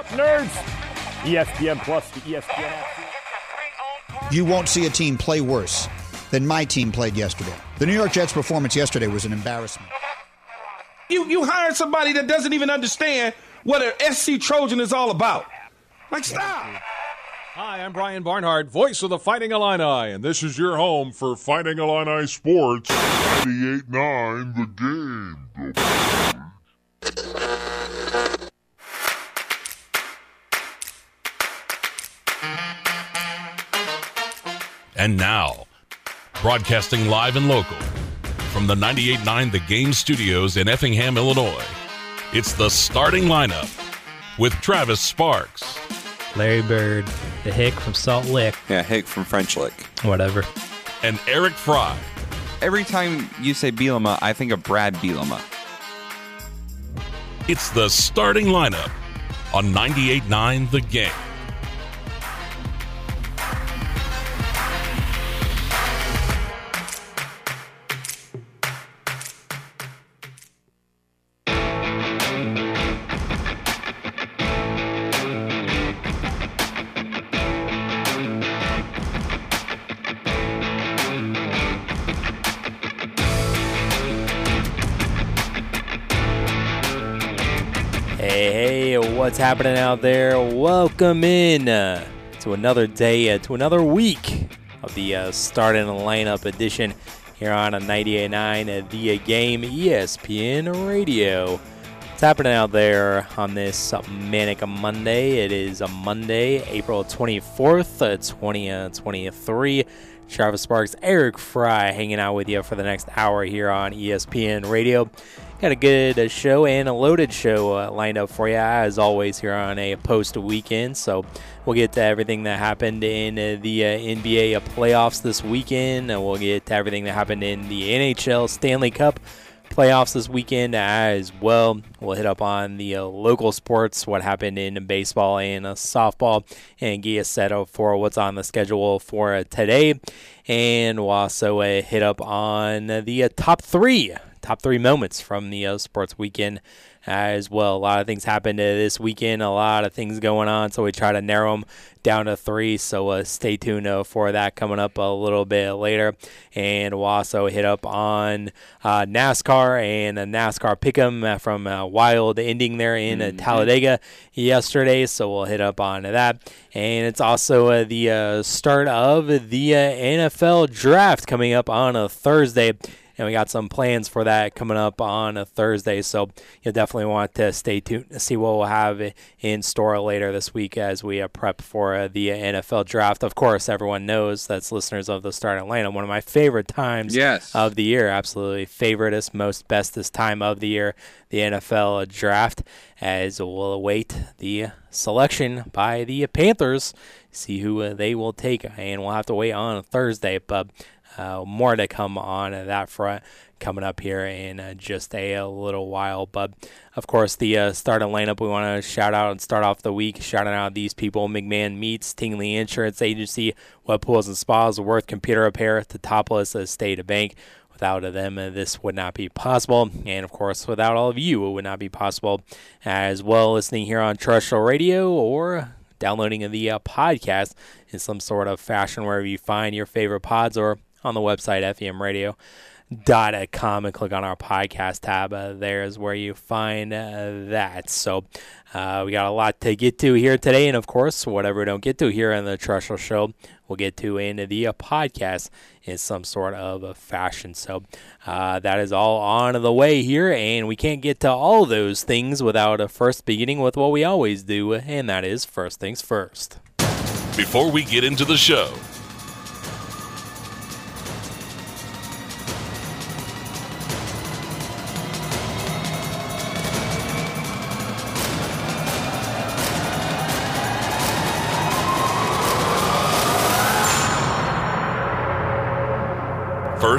up, nerds? ESPN Plus, the ESPN app. You won't see a team play worse than my team played yesterday. The New York Jets' performance yesterday was an embarrassment. You you hired somebody that doesn't even understand what an SC Trojan is all about. Like, stop. Hi, I'm Brian Barnhart, voice of the Fighting Illini, and this is your home for Fighting Illini Sports. 98.9 The Game. And now, broadcasting live and local from the 98.9 The Game studios in Effingham, Illinois, it's the starting lineup with Travis Sparks, Larry Bird, the hick from Salt Lick, Yeah, Hick from French Lick. whatever. and Eric Fry. Every time you say Bielema, I think of Brad Bielema. It's the starting lineup on 98.9 The Game. Happening out there? Welcome in uh, to another day, uh, to another week of the uh, starting lineup edition here on a 98.9 uh, The Game ESPN Radio. What's happening out there on this uh, manic Monday? It is a Monday, April 24th, uh, 2023. Travis Sparks, Eric Fry hanging out with you for the next hour here on ESPN Radio. Got a good uh, show and a loaded show uh, lined up for you, as always, here on a post weekend. So we'll get to everything that happened in uh, the uh, NBA uh, playoffs this weekend. And we'll get to everything that happened in the NHL Stanley Cup playoffs this weekend as well. We'll hit up on the uh, local sports, what happened in baseball and uh, softball, and get set up for what's on the schedule for uh, today. And we'll also hit up on the top three, top three moments from the uh, sports weekend as well. A lot of things happened uh, this weekend, a lot of things going on, so we try to narrow them down to three. So uh, stay tuned uh, for that coming up a little bit later. And we'll also hit up on uh, NASCAR and a NASCAR pick'em uh, from uh, Wild ending there in uh, Talladega yesterday. So we'll hit up on that. And it's also uh, the uh, start of the uh, NFL draft coming up on a Thursday and we got some plans for that coming up on a Thursday. So you'll definitely want to stay tuned to see what we'll have in store later this week as we uh, prep for uh, the NFL draft. Of course, everyone knows that's listeners of the Start Atlanta, one of my favorite times Yes. of the year. Absolutely favoriteest, most bestest time of the year, the NFL draft, as we'll await the selection by the Panthers, see who uh, they will take, and we'll have to wait on Thursday. But uh, more to come on that front coming up here in uh, just a, a little while. But of course, the uh, starting lineup we want to shout out and start off the week shouting out these people: McMahon Meats, Tingley Insurance Agency, Web Pools and Spas, Worth Computer Repair, the Teutopolis State Bank. Without them, uh, this would not be possible. And of course, without all of you, it would not be possible as well. Listening here on terrestrial radio or downloading the uh, podcast in some sort of fashion wherever you find your favorite pods or on the website femradio.com and click on our podcast tab. Uh, there is where you find uh, that. So uh, we got a lot to get to here today. And of course, whatever we don't get to here on the terrestrial show, we'll get to in the uh, podcast in some sort of a fashion. So uh, that is all on the way here. And we can't get to all those things without uh, first beginning with what we always do, and that is first things first. Before we get into the show,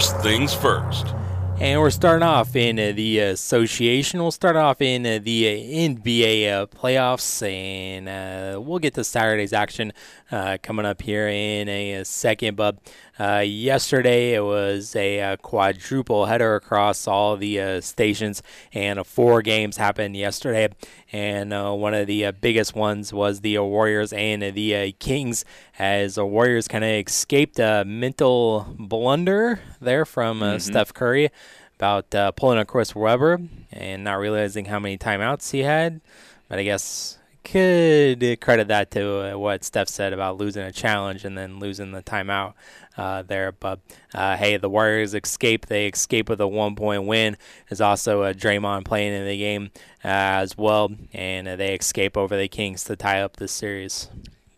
first things first. And we're starting off in uh, the association. We'll start off in uh, the uh, NBA uh, playoffs, and uh, we'll get to Saturday's action uh, coming up here in a, second. But Uh, yesterday, it was a, uh quadruple header across all the uh, stations, and uh, four games happened yesterday. And uh, one of the uh, biggest ones was the Warriors and the Kings, as the Warriors kind of escaped a mental blunder there from mm-hmm. Steph Curry about pulling a Chris Webber and not realizing how many timeouts he had. But I guess could credit that to uh, what Steph said about losing a challenge and then losing the timeout uh, there. But uh, hey, the Warriors escape. They escape with a one point win. There's also a Draymond playing in the game uh, as well, and they escape over the Kings to tie up this series.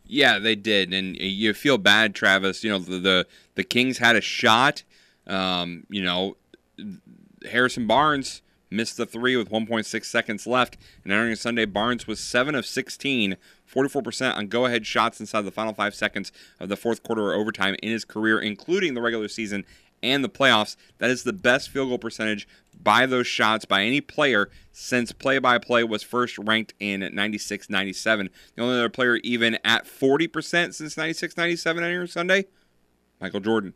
Yeah, they did, and you feel bad, Travis. You know the the, the Kings had a shot. Um, you know, Harrison Barnes missed the three with 1.6 seconds left. And entering Sunday, Barnes was 7 of 16, 44% on go ahead shots inside the final five seconds of the fourth quarter or overtime in his career, including the regular season and the playoffs. That is the best field goal percentage by those shots by any player since play by play was first ranked in 96 97. The only other player even at 40% since 96 97 entering Sunday, Michael Jordan.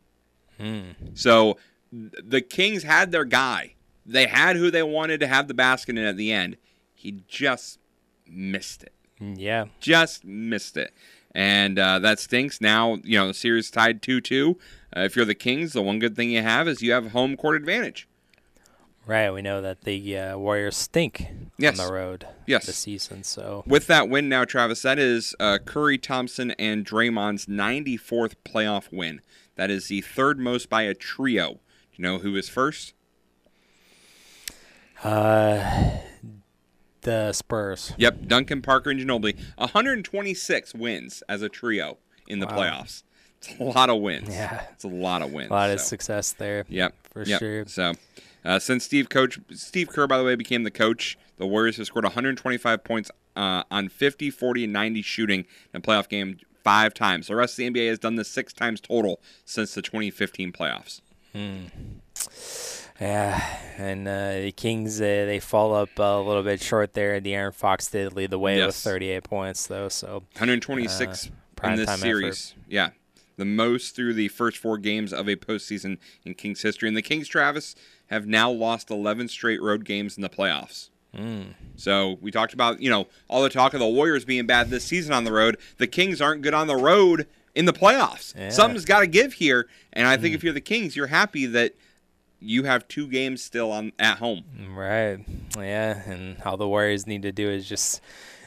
Hmm. So the Kings had their guy. They had who they wanted to have the basket in at the end. He just missed it. Mm, yeah. Just missed it. And uh, that stinks. Now, you know, the series tied 2 2. Uh, if you're the Kings, the one good thing you have is you have home court advantage. Right. We know that the uh, Warriors stink yes. on the road yes. this season. So with that win now, Travis, that is uh, Curry, Thompson, and Draymond's 94th playoff win. That is the third most by a trio. Do you know who is first? Uh, the Spurs. Yep, Duncan Parker and Ginobili, 126 wins as a trio in the wow. playoffs. It's a lot of wins. Yeah, it's a lot of wins. A lot so. of success there. Yep, for yep. sure. So, uh, since Steve coach Steve Kerr, by the way, became the coach, the Warriors have scored 125 points uh, on 50, 40, and 90 shooting in a playoff game five times. The rest of the NBA has done this six times total since the 2015 playoffs. Hmm. Yeah, and uh, the Kings uh, they fall up a little bit short there. De'Aaron Fox did lead the way yes. with 38 points though, so 126 uh, in this series. Effort. Yeah, the most through the first four games of a postseason in Kings history. And the Kings, Travis, have now lost 11 straight road games in the playoffs. Mm. So we talked about you know all the talk of the Warriors being bad this season on the road. The Kings aren't good on the road in the playoffs. Yeah. Something's got to give here, and I think mm. if you're the Kings, you're happy that you have two games still on at home. Right. Yeah, and all the Warriors need to do is just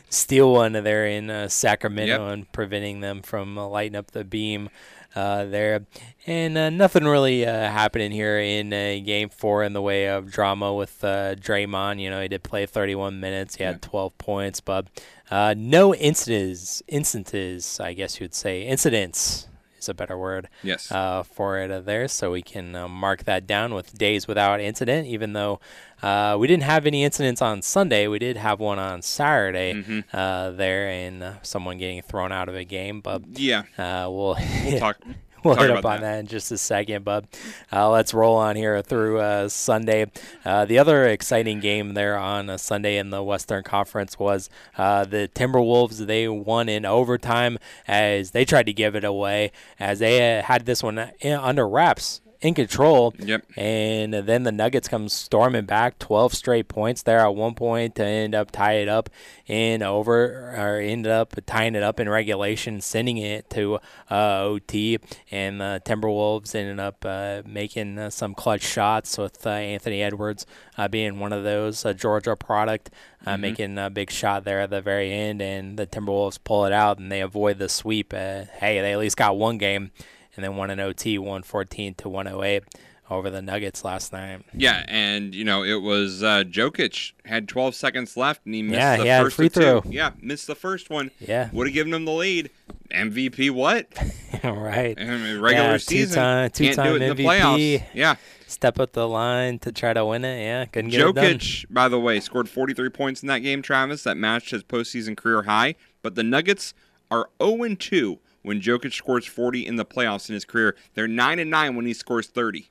steal one there in uh, Sacramento yep. and preventing them from uh, lighting up the beam uh, there. And uh, nothing really uh, happening here in Game Four in the way of drama with uh, Draymond. You know, he did play 31 minutes. He had 12 points, but no incidents. Instances, I guess you would say, incidents is a better word. Yes. Uh, for it uh, there, so we can uh, mark that down with days without incident. Even though uh, we didn't have any incidents on Sunday, we did have one on Saturday mm-hmm. Uh, there, and uh, someone getting thrown out of a game. But yeah, we'll, we'll talk. we'll hit up on that. that. in just a second, but uh, let's roll on here through uh, Sunday. Uh, the other exciting game there on Sunday in the Western Conference was uh, the Timberwolves. They won in overtime as they tried to give it away, as they uh, had this one uh, under wraps in control. Yep. And then the Nuggets come storming back, 12 straight points there at one point to end up tie it up in over, or ended up tying it up in regulation, sending it to uh, OT. And the Timberwolves ended up uh, making uh, some clutch shots with uh, Anthony Edwards uh, being one of those, a Georgia product. Uh, mm-hmm. making a big shot there at the very end, and the Timberwolves pull it out and they avoid the sweep. hey, they at least got one game and then won an OT 114 to 108 over the Nuggets last night. Yeah, and you know it was uh, Jokic had 12 seconds left and he missed yeah, the he first free throw. Two. Yeah, missed the first one. Yeah, would have given him the lead. MVP what? right. I mean, regular yeah, season, two-time, two-time MVP. in the playoffs. Yeah. Step up the line to try to win it. Yeah, couldn't get Jokic, it done. by the way, scored 43 points in that game, Travis. That matched his postseason career high. But the Nuggets are 0 2 when Jokic scores 40 in the playoffs in his career. They're 9 and 9 when he scores 30.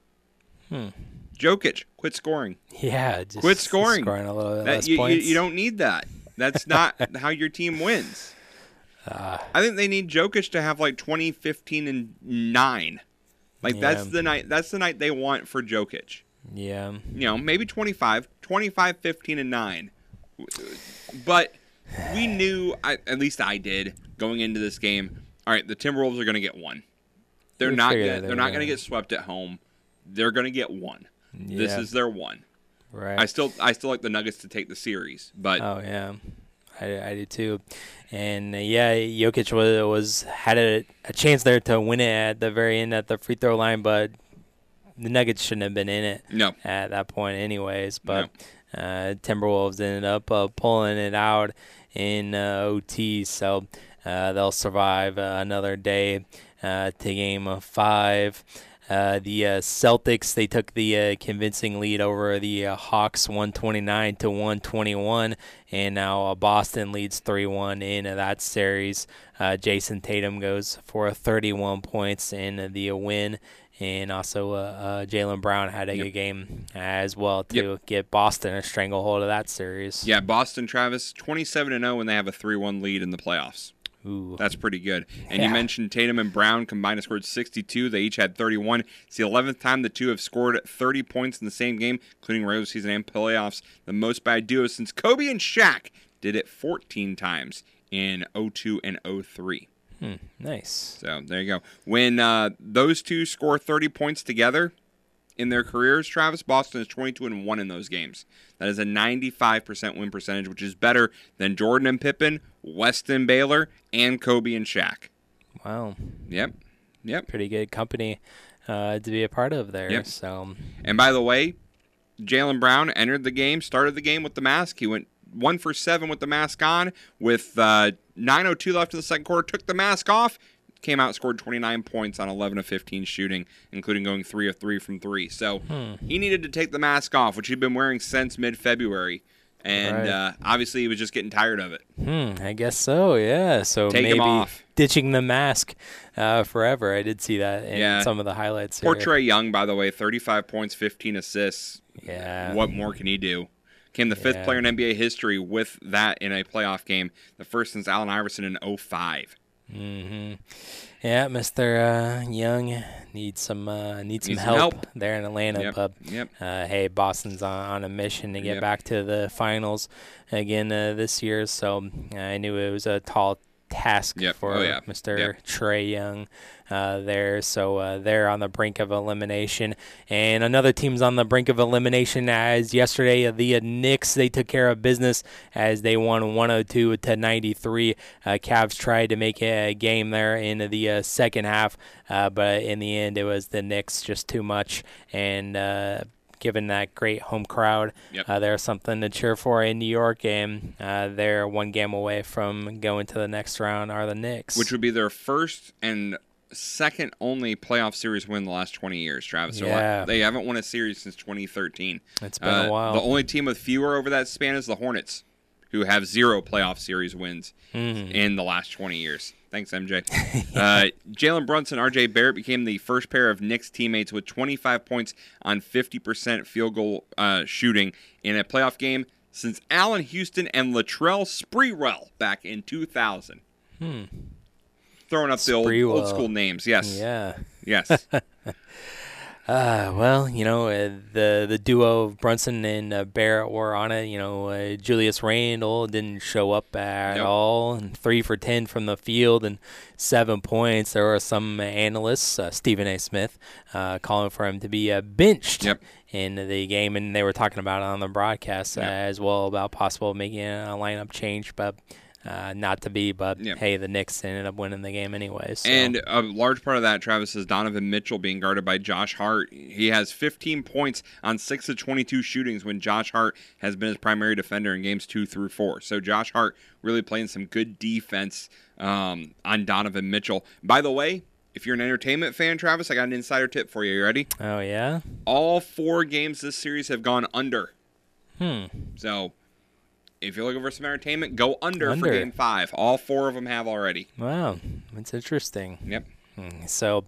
Hmm. Jokic, quit scoring. Yeah, quit scoring. Scoring a little that, less you, points. You, you, don't need that. That's not how your team wins. Uh, I think they need Jokic to have like 20, 15, and 9. Like that's the night. That's the night they want for Jokic. Yeah. You know, maybe 25, 25, 15, and nine. But we knew, I, at least I did, going into this game. All right, the Timberwolves are going to get one. They're We not. Gonna, they they're not going to get swept at home. They're going to get one. This is their one. Right. I still, I still like the Nuggets to take the series, but Oh yeah, I, I do too. And uh, yeah, Jokic was was had a, a chance there to win it at the very end at the free throw line, but the Nuggets shouldn't have been in it no. at that point, anyways. But uh, Timberwolves ended up uh, pulling it out in uh, OT, so they'll survive uh, another day uh, to game uh, five. Uh, the uh, Celtics they took the uh, convincing lead over the uh, Hawks 129 to 121 and now uh, Boston leads 3-1 in that series. Uh, Jayson Tatum goes for 31 points in the win and also uh, uh, Jaylen Brown had a Yep. good game as well to Yep. get Boston a stranglehold of that series. Yeah, Boston, Travis, 27 and 0 when they have a 3-1 lead in the playoffs. Ooh. That's pretty good. And you mentioned Tatum and Brown combined have scored 62. They each had 31. It's the 11th time the two have scored 30 points in the same game, including regular season and playoffs. The most by a duo since Kobe and Shaq did it 14 times in 02 and 03. Hmm, Nice. So there you go. When uh, those two score 30 points together in their careers, Travis Boston is 22 and 1 in those games. That is a 95% win percentage, which is better than Jordan and Pippen, West and Baylor, and Kobe and Shaq. Wow. Yep. Yep. Pretty good company uh, to be a part of there. Yep. So And by the way, Jaylen Brown entered the game, started the game with the mask. He went one for seven with the mask on. With uh, 9:02 left in the second quarter, took the mask off, came out, scored 29 points on 11 of 15 shooting, including going three of three from three. So he needed to take the mask off, which he'd been wearing since mid-February, and Right. uh, obviously he was just getting tired of it. Hmm, I guess so. Yeah. So Take maybe ditching the mask uh, forever. I did see that in Yeah. some of the highlights. Here. Trae Young, by the way, 35 points, 15 assists. Yeah. What more can he do? Came the fifth player in NBA history with that in a playoff game, the first since Allen Iverson in 05. Yeah, Mister uh, Young needs some uh, needs some Needs help, help. there in Atlanta. Yep, But yep. uh, hey, Boston's on, on a mission to get Yep. back to the finals again uh, this year. So I knew it was a tall task Yep. for Oh, yeah. Mr. Yep. Trae Young uh, there. So uh, they're on the brink of elimination, and another team's on the brink of elimination. As yesterday, the Knicks they took care of business as they won 102 to 93. Uh, Cavs tried to make a game there in the uh, second half, uh, but in the end, it was the Knicks just too much and. Uh, Given that great home crowd, Yep. uh, there's something to cheer for in New York, and uh, they're one game away from going to the next round. Are the Knicks? Which would be their first and second only playoff series win in the last 20 years, Travis. So, uh, Yeah. they haven't won a series since 2013. It's been Uh, a while. The only team with fewer over that span is the Hornets, who have zero playoff series wins Mm-hmm. in the last 20 years. Thanks, MJ. uh, Jalen Brunson, RJ Barrett became the first pair of Knicks teammates with 25 points on 50% field goal uh, shooting in a playoff game since Allan Houston and Latrell Sprewell back in 2000. Throwing up the old, old. School names. Yes. yeah. Yes. Uh, well, you know, uh, the the duo of Brunson and uh, Barrett were on it. You know, uh, Julius Randle didn't show up at Nope. all, and three for ten from the field and seven points. There were some analysts, uh, Stephen A. Smith, uh, calling for him to be uh, benched Yep. in the game, and they were talking about it on the broadcast uh, Yep. as well about possible making a lineup change, but. Uh, not to be, but Yep. hey, the Knicks ended up winning the game anyway. So. And a large part of that, Travis, is Donovan Mitchell being guarded by Josh Hart. He has 15 points on 6 of 22 shootings when Josh Hart has been his primary defender in games 2 through 4. So Josh Hart really playing some good defense um, on Donovan Mitchell. By the way, if you're an entertainment fan, Travis, I got an insider tip for you. You ready? oh yeah, All four games this series have gone under. Hmm. So if you're looking for some entertainment, go under, Under. for game 5. All four of them have already. wow, that's interesting. Yep. So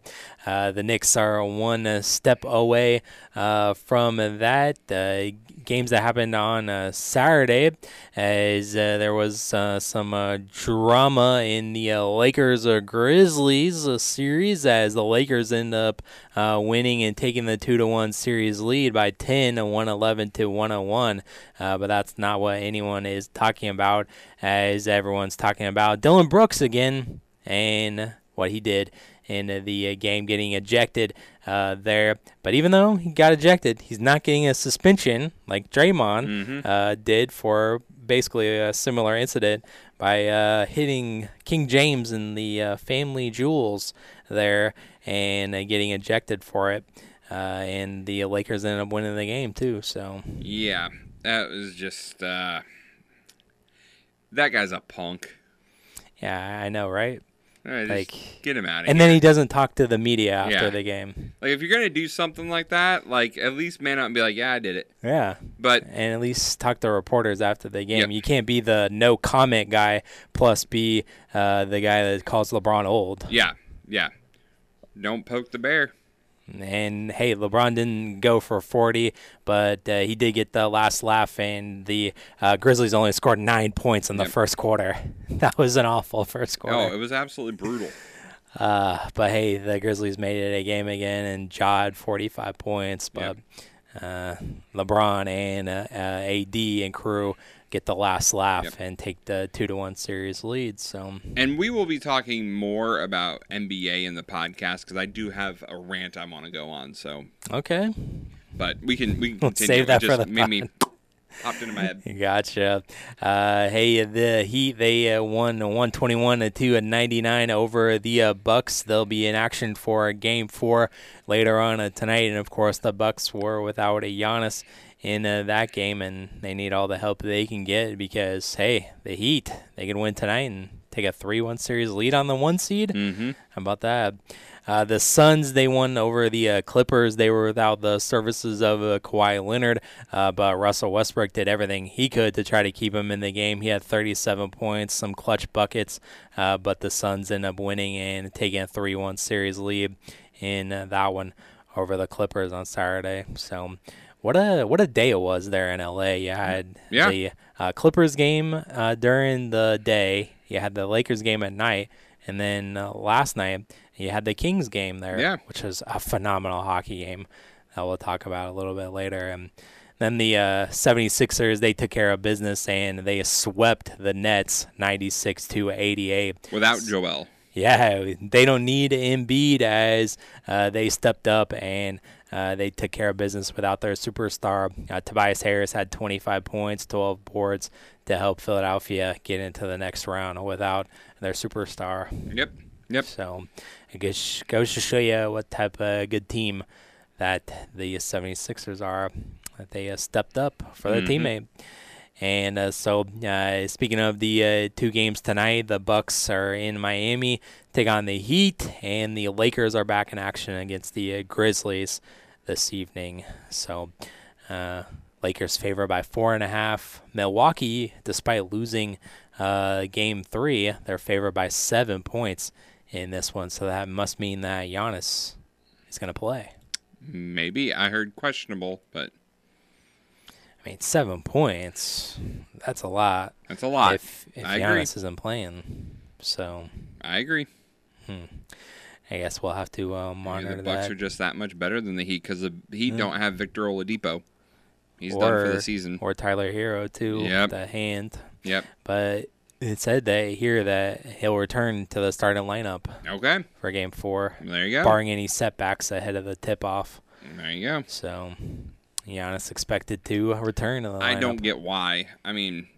uh, the Knicks are one step away uh, from that. Uh, games that happened on uh, Saturday, as uh, there was uh, some drama in the Lakers Grizzlies series, as the Lakers end up winning and taking the two to one series lead by 10, 111 to 101. Uh, but that's not what anyone is talking about, as everyone's talking about Dillon Brooks again and what he did in the uh, game, getting ejected uh, there. But even though he got ejected, he's not getting a suspension like Draymond uh, did for basically a similar incident by uh, hitting King James in the uh, family jewels there and uh, getting ejected for it. Uh, and the Lakers ended up winning the game too. So Yeah, that was just uh, that guy's a punk. yeah, I know, right? All right, just Like- get him out of And here. then he doesn't talk to the media after Yeah. the game. like, if you're gonna do something like that, like at least man up and be like, "Yeah, I did it." Yeah. But and at least talk to reporters after the game. Yep. You can't be the no comment guy plus be uh, the guy that calls LeBron old. yeah, yeah, don't poke the bear. And hey, LeBron didn't go for 40, but uh, he did get the last laugh, and the uh, Grizzlies only scored nine points in the Yep. first quarter. That was an awful first quarter. Oh, quarter. it was absolutely brutal. Uh, but hey, the Grizzlies made it a game again, and Ja 45 points. But uh, LeBron and uh, uh, AD and crew get the last laugh Yep. and take the two to one series lead. So And we will be talking more about NBA in the podcast because I do have a rant I want to go on. So, okay, but we can we can Let's continue. save that it for the made me popped into my head. Gotcha. Uh, hey, the Heat they uh, won 121 to two at 99 over the uh, Bucks. They'll be in action for Game Four later on uh, tonight, and of course the Bucks were without a Giannis in uh, that game, and they need all the help they can get because hey, the Heat they can win tonight and take a three-one series lead on the one seed. Mm-hmm. How about that? Uh, the Suns they won over the uh, Clippers. They were without the services of uh, Kawhi Leonard, uh, but Russell Westbrook did everything he could to try to keep him in the game. He had 37 points, some clutch buckets, uh, but the Suns end up winning and taking a 3-1 series lead in uh, that one over the Clippers on Saturday. So. What a what a day it was there in LA. You had Yeah. the uh, Clippers game uh, during the day. You had the Lakers game at night, and then uh, last night you had the Kings game there, Yeah. which was a phenomenal hockey game that we'll talk about a little bit later. And then the uh, 76ers they took care of business and they swept the Nets 96 to 88. Without Joel, Yeah, they don't need Embiid as uh, they stepped up and uh, they took care of business without their superstar. Uh, Tobias Harris had 25 points, 12 boards to help Philadelphia get into the next round without their superstar. yep, yep. So it goes, goes to show you what type of good team that the 76ers are. That they uh, stepped up for their Mhm. teammate. And uh, so, uh, speaking of the uh, two games tonight, the Bucks are in Miami, take on the Heat, and the Lakers are back in action against the uh, Grizzlies this evening. So, uh, Lakers favor by four and a half. Milwaukee, despite losing uh, Game Three, they're favored by seven points in this one. So that must mean that Giannis is going to play. Maybe I heard questionable, but I mean, seven points. That's a lot. that's a lot. If if I Giannis agree. isn't playing, so I agree. I guess we'll have to uh, monitor the Bucks that. are just that much better than the Heat because the Heat Mm. don't have Victor Oladipo. He's or, done for the season. Or Tyler Herro too. Yep. The hand, Yep. but it said that here that he'll return to the starting lineup Okay. for Game Four, There you go. barring any setbacks ahead of the tip-off. There you go. So Giannis expected to return to. I don't get why. I mean,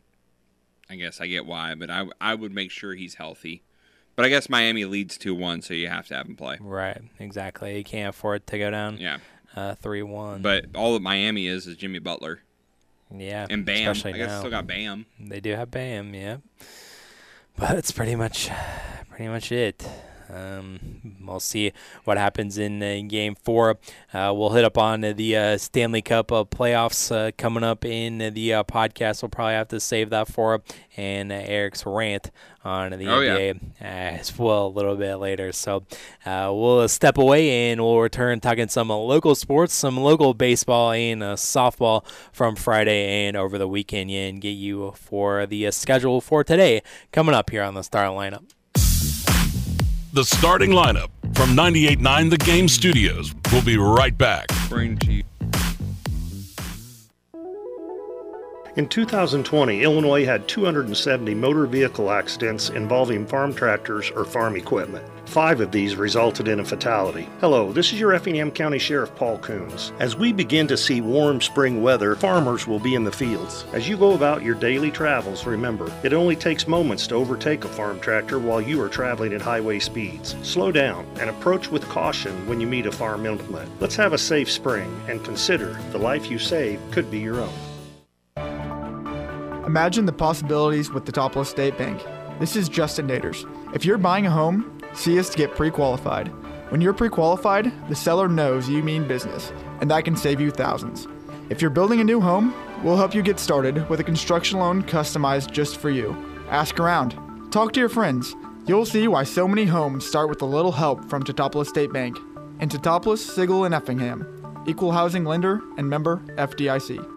I guess I get why, but I I would make sure he's healthy. But I guess Miami leads two one, so you have to have him play. Right, exactly. You can't afford to go down Yeah. uh, three-one. But all that Miami is is Jimmy Butler yeah, and Bam. especially I guess now. still got Bam. They do have Bam, yeah. But that's pretty much, pretty much it. Um, we'll see what happens in, uh, game four. Uh, we'll hit up on the uh, Stanley Cup uh, playoffs uh, coming up in the uh, podcast. We'll probably have to save that for and Eric's rant on the Oh, yeah. NBA as well a little bit later. So we'll step away and we'll return talking some local sports, some local baseball and softball from Friday and over the weekend, yeah, and get you for the schedule for today coming up here on the Star lineup. The starting lineup from 98.9 The Game Studios. We'll be right back. In 2020, Illinois had 270 motor vehicle accidents involving farm tractors or farm equipment. Five of these resulted in a fatality. Hello, this is your Effingham County Sheriff Paul Kuhns. As we begin to see warm spring weather, farmers will be in the fields. As you go about your daily travels, remember, it only takes moments to overtake a farm tractor while you are traveling at highway speeds. Slow down and approach with caution when you meet a farm implement. Let's have a safe spring and consider the life you save could be your own. Imagine the possibilities with the Teutopolis State Bank. This is Justin Naders. If you're buying a home, see us to get pre qualified. When you're pre qualified, the seller knows you mean business, and that can save you thousands. If you're building a new home, we'll help you get started with a construction loan customized just for you. Ask around, talk to your friends. You'll see why so many homes start with a little help from Teutopolis State Bank. And Teutopolis, Sigel, and Effingham. Equal housing lender and member FDIC.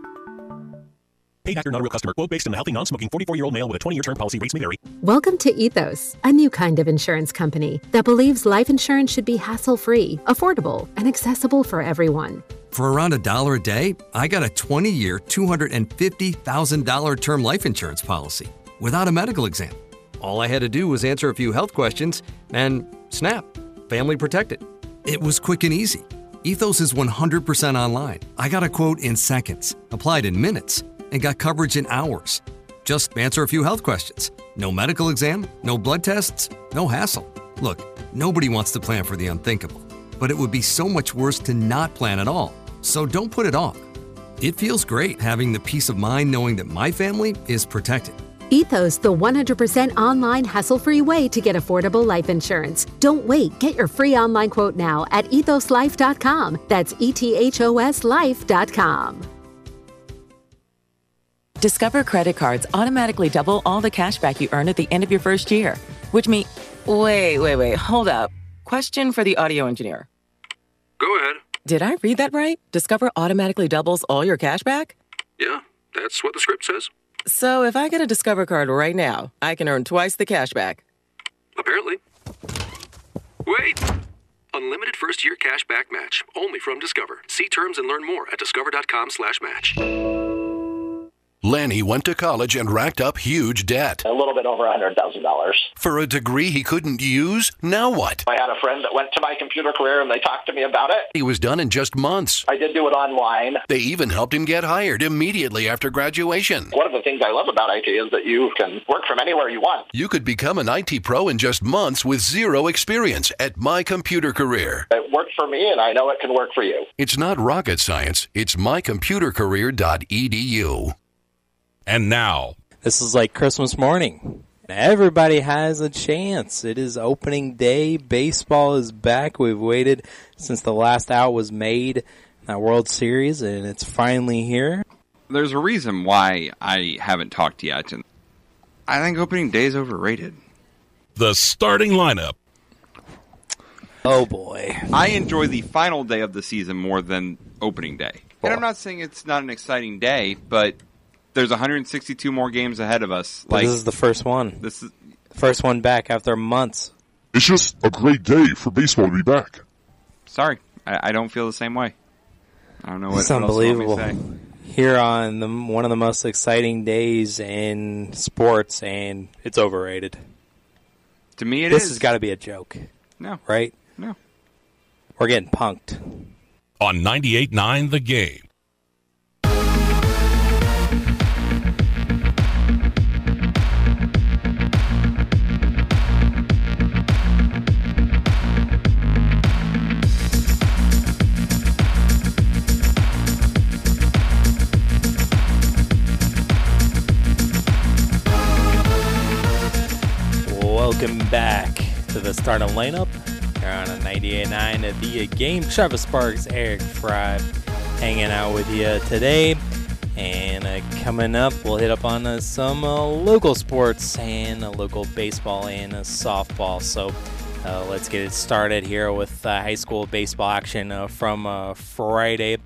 Paid actor, not a real customer. Quote based on a healthy, non-smoking 44-year-old male with a 20-year term policy. Rates may vary. Welcome to Ethos, a new kind of insurance company that believes life insurance should be hassle-free, affordable, and accessible for everyone. For around a dollar a day, I got a 20-year, $250,000 term life insurance policy without a medical exam. All I had to do was answer a few health questions and snap, family protected. It was quick and easy. Ethos is 100% online. I got a quote in seconds, applied in minutes, and got coverage in hours. Just answer a few health questions. No medical exam, no blood tests, no hassle. Look, nobody wants to plan for the unthinkable, but it would be so much worse to not plan at all. So don't put it off. It feels great having the peace of mind knowing that my family is protected. Ethos, the 100% online hassle free way to get affordable life insurance. Don't wait. Get your free online quote now at ethoslife.com. That's E T H O S life.com. Discover credit cards automatically double all the cash back you earn at the end of your first year, which means. Wait, wait, wait, hold up. Question for the audio engineer. Go ahead. Did I read that right? Discover automatically doubles all your cash back? Yeah, that's what the script says. So if I get a Discover card right now, I can earn twice the cash back. Apparently. Wait! Unlimited first year cash back match. Only from Discover. See terms and learn more at discover.com slash match. Lanny went to college and racked up huge debt. A little bit over $100,000. For a degree he couldn't use? Now what? I had a friend that went to my computer career and they talked to me about it. He was done in just months. I did do it online. They even helped him get hired immediately after graduation. One of the things I love about IT is that you can work from anywhere you want. You could become an IT pro in just months with zero experience at My Computer Career. It worked for me and I know it can work for you. It's not rocket science, it's mycomputercareer.edu. And now, this is like Christmas morning. Everybody has a chance. It is opening day. Baseball is back. We've waited since the last out was made, in that World Series, and it's finally here. There's a reason why I haven't talked yet, and I think opening day is overrated. The starting lineup. Oh boy. I enjoy the final day of the season more than opening day. And I'm not saying it's not an exciting day, but there's 162 more games ahead of us. But this is the first one. This is first one back after months. It's just a great day for baseball to be back. Sorry, I, I don't feel the same way. I don't know what, it's what unbelievable. Want me to say. Here on the, one of the most exciting days in sports, and it's overrated. To me, it this is. has got to be a joke. No, right? No, we're getting punked on 98.9 The Game. Welcome back to the starting lineup. Here on a 98.9 The Game. Travis Sparks, Eric Fry hanging out with you today. And uh, coming up, we'll hit up on uh, some uh, local sports and uh, local baseball and uh, softball. So uh, let's get it started here with high school baseball action from Friday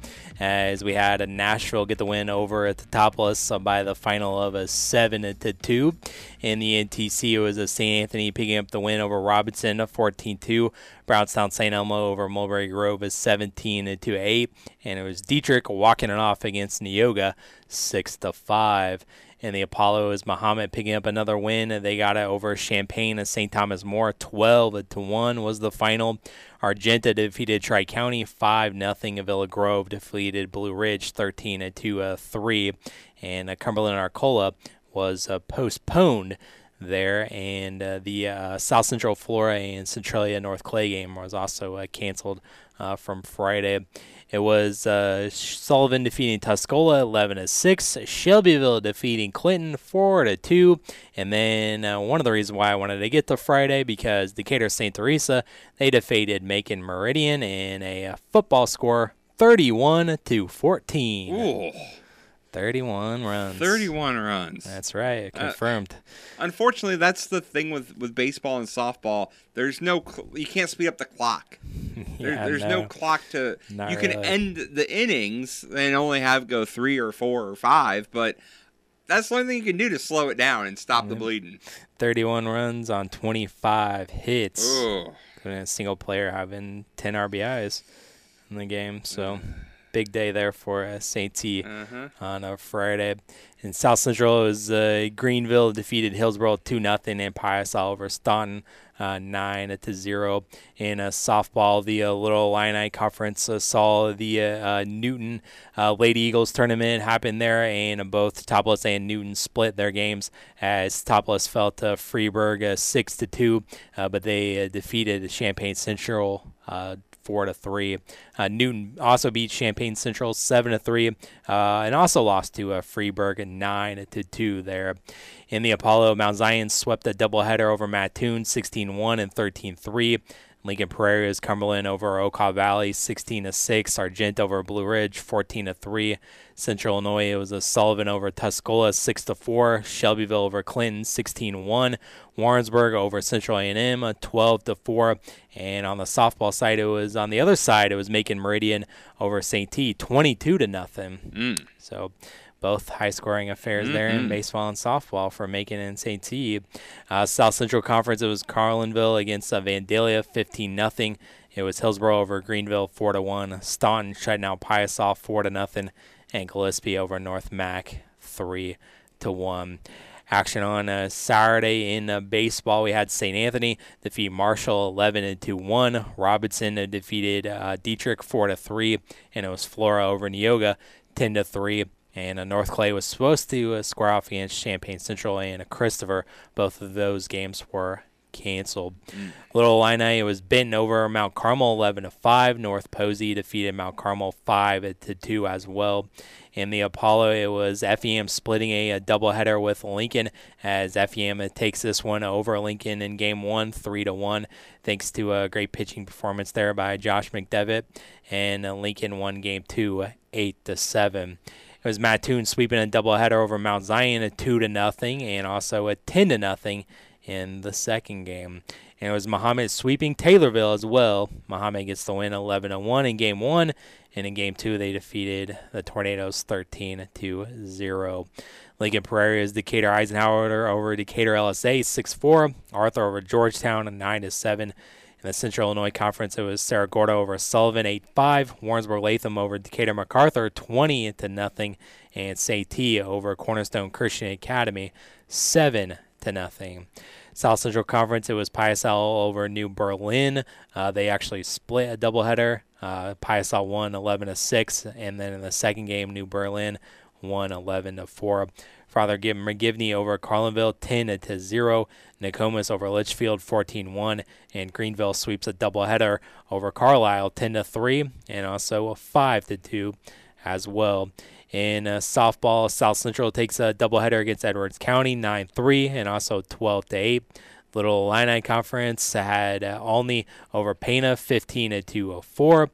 as we had a Nashville get the win over at Teutopolis by the final of a 7 to 2. In the NTC, it was a St. Anthony picking up the win over Robinson a 14 2. Brownstown St. Elmo over Mulberry Grove is 17 to 8. And it was Dieterich walking it off against Neoga 6 to 5 and the Apollo is Mahomet picking up another win. They got it over Champaign and St. Thomas More. 12 to 1 was the final. Argenta defeated Tri County 5 0. Villa Grove defeated Blue Ridge 13 to 3. And uh, Cumberland Arcola was uh, postponed there, and uh, the uh, South Central Flora and Centralia North Clay game was also uh, canceled uh, from Friday. It was uh, Sullivan defeating Tuscola 11 to 6, Shelbyville defeating Clinton 4 to 2, and then uh, one of the reasons why I wanted to get to Friday because Decatur St. Teresa they defeated Macon Meridian in a uh, football score 31 to 14. Ooh. 31 runs. 31 runs. That's right. Confirmed. Uh, unfortunately, that's the thing with, with baseball and softball. There's no, cl- you can't speed up the clock. There, Yeah, there's no. no. clock to, Not you can really. end the innings and only have go three or four or five, but that's the only thing you can do to slow it down and stop the bleeding. 31 runs on 25 hits. Including a single player having 10 RBIs in the game. So big day there for uh, St. T Uh-huh. on a Friday. In South Central, it was uh, Greenville defeated Hillsboro 2 0 and Pius over Staunton uh, 9 to 0. In uh, softball, the uh, Little Illini Conference uh, saw the uh, uh, Newton uh, Lady Eagles tournament happen there, and both Teutopolis and Newton split their games as Teutopolis fell to Freeburg uh, 6 to 2, uh, but they uh, defeated Champaign Central. Four to three. Uh, Newton also beat Champaign Central seven to three, uh, and also lost to uh, Freeburg nine to two there. In the Apollo, Mount Zion swept a doubleheader over Mattoon 16-1 and 13-3. Lincoln Prairie is Cumberland over Okaw Valley 16 to 6. Argenta over Blue Ridge 14 to 3. Central Illinois it was a Sullivan over Tuscola 6 to 4. Shelbyville over Clinton 16 1. Warrensburg over Central A&M uh, 12 to 4. And on the softball side, it was on the other side. It was Macon Meridian over St. T 22 to nothing. Mm. So both high scoring affairs there in Mhm. baseball and softball for Macon and St. T. Uh, South Central Conference, it was Carlinville against uh, Vandalia 15 nothing. It was Hillsboro over Greenville 4 to 1. Staunton shutting out Pius off 4 to nothing. And Gillespie over North Mac 3 to 1. Action on uh, Saturday in uh, baseball, we had St. Anthony defeat Marshall 11 to 1. Robinson uh, defeated uh, Dieterich 4 to 3, and it was Flora over Neoga 10 to 3. And uh, North Clay was supposed to uh, square off against Champaign Central and uh, Christopher. Both of those games were canceled. Little Illini was Benton over Mount Carmel 11 to 5. North Posey defeated Mount Carmel 5 to 2 as well. In the Apollo, it was FEM splitting a, a doubleheader with Lincoln as FEM takes this one over Lincoln in game one, 3 to 1, thanks to a great pitching performance there by Josh McDevitt. And Lincoln won game two, 8 to 7. It was Mattoon sweeping a doubleheader over Mount Zion at 2 to nothing and also a 10 to nothing in the second game. And it was Mahomet sweeping Taylorville as well. Mahomet gets the win 11 to 1 in game 1 and in game 2 they defeated the Tornadoes 13 to 0. Lincoln Prairie is Decatur Eisenhower over Decatur LSA 6-4. Arthur over Georgetown 9 to 7. In the Central Illinois Conference, it was Cerro Gordo over Sullivan 8-5, Warrensburg Latham over Decatur MacArthur 20 to nothing, and. T over Cornerstone Christian Academy 7 to nothing. South Central Conference, it was Piasell over New Berlin. Uh, they actually split a doubleheader. Uh, Piasell won 11 to 6, and then in the second game, New Berlin won 11 to 4. Father Gibb McGivney over Carlinville 10 to 0. Nokomis over Litchfield 14 1. And Greenville sweeps a doubleheader over Carlisle 10 to 3. And also a 5 to 2 as well. In uh, softball, South Central takes a doubleheader against Edwards County 9 3 and also 12 to 8. Little Illini Conference had uh, Olney over Pana 15 to 204.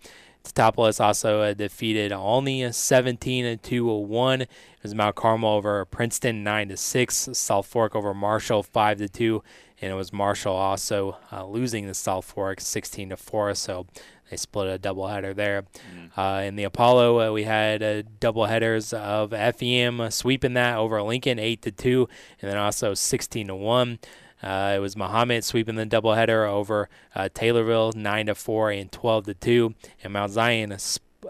Teutopolis also uh, defeated Olney 17 to 1. It was Mount Carmel over Princeton 9 to 6. South Fork over Marshall 5 to 2, and it was Marshall also uh, losing the South Fork 16 to 4. So they split a doubleheader there. Mm. Uh, in the Apollo, uh, we had uh, doubleheaders of FEM sweeping that over Lincoln 8 to 2, and then also 16 to 1. Uh, it was Mahomet sweeping the doubleheader over uh, Taylorville 9 to 4 and 12 to 2, and Mount Zion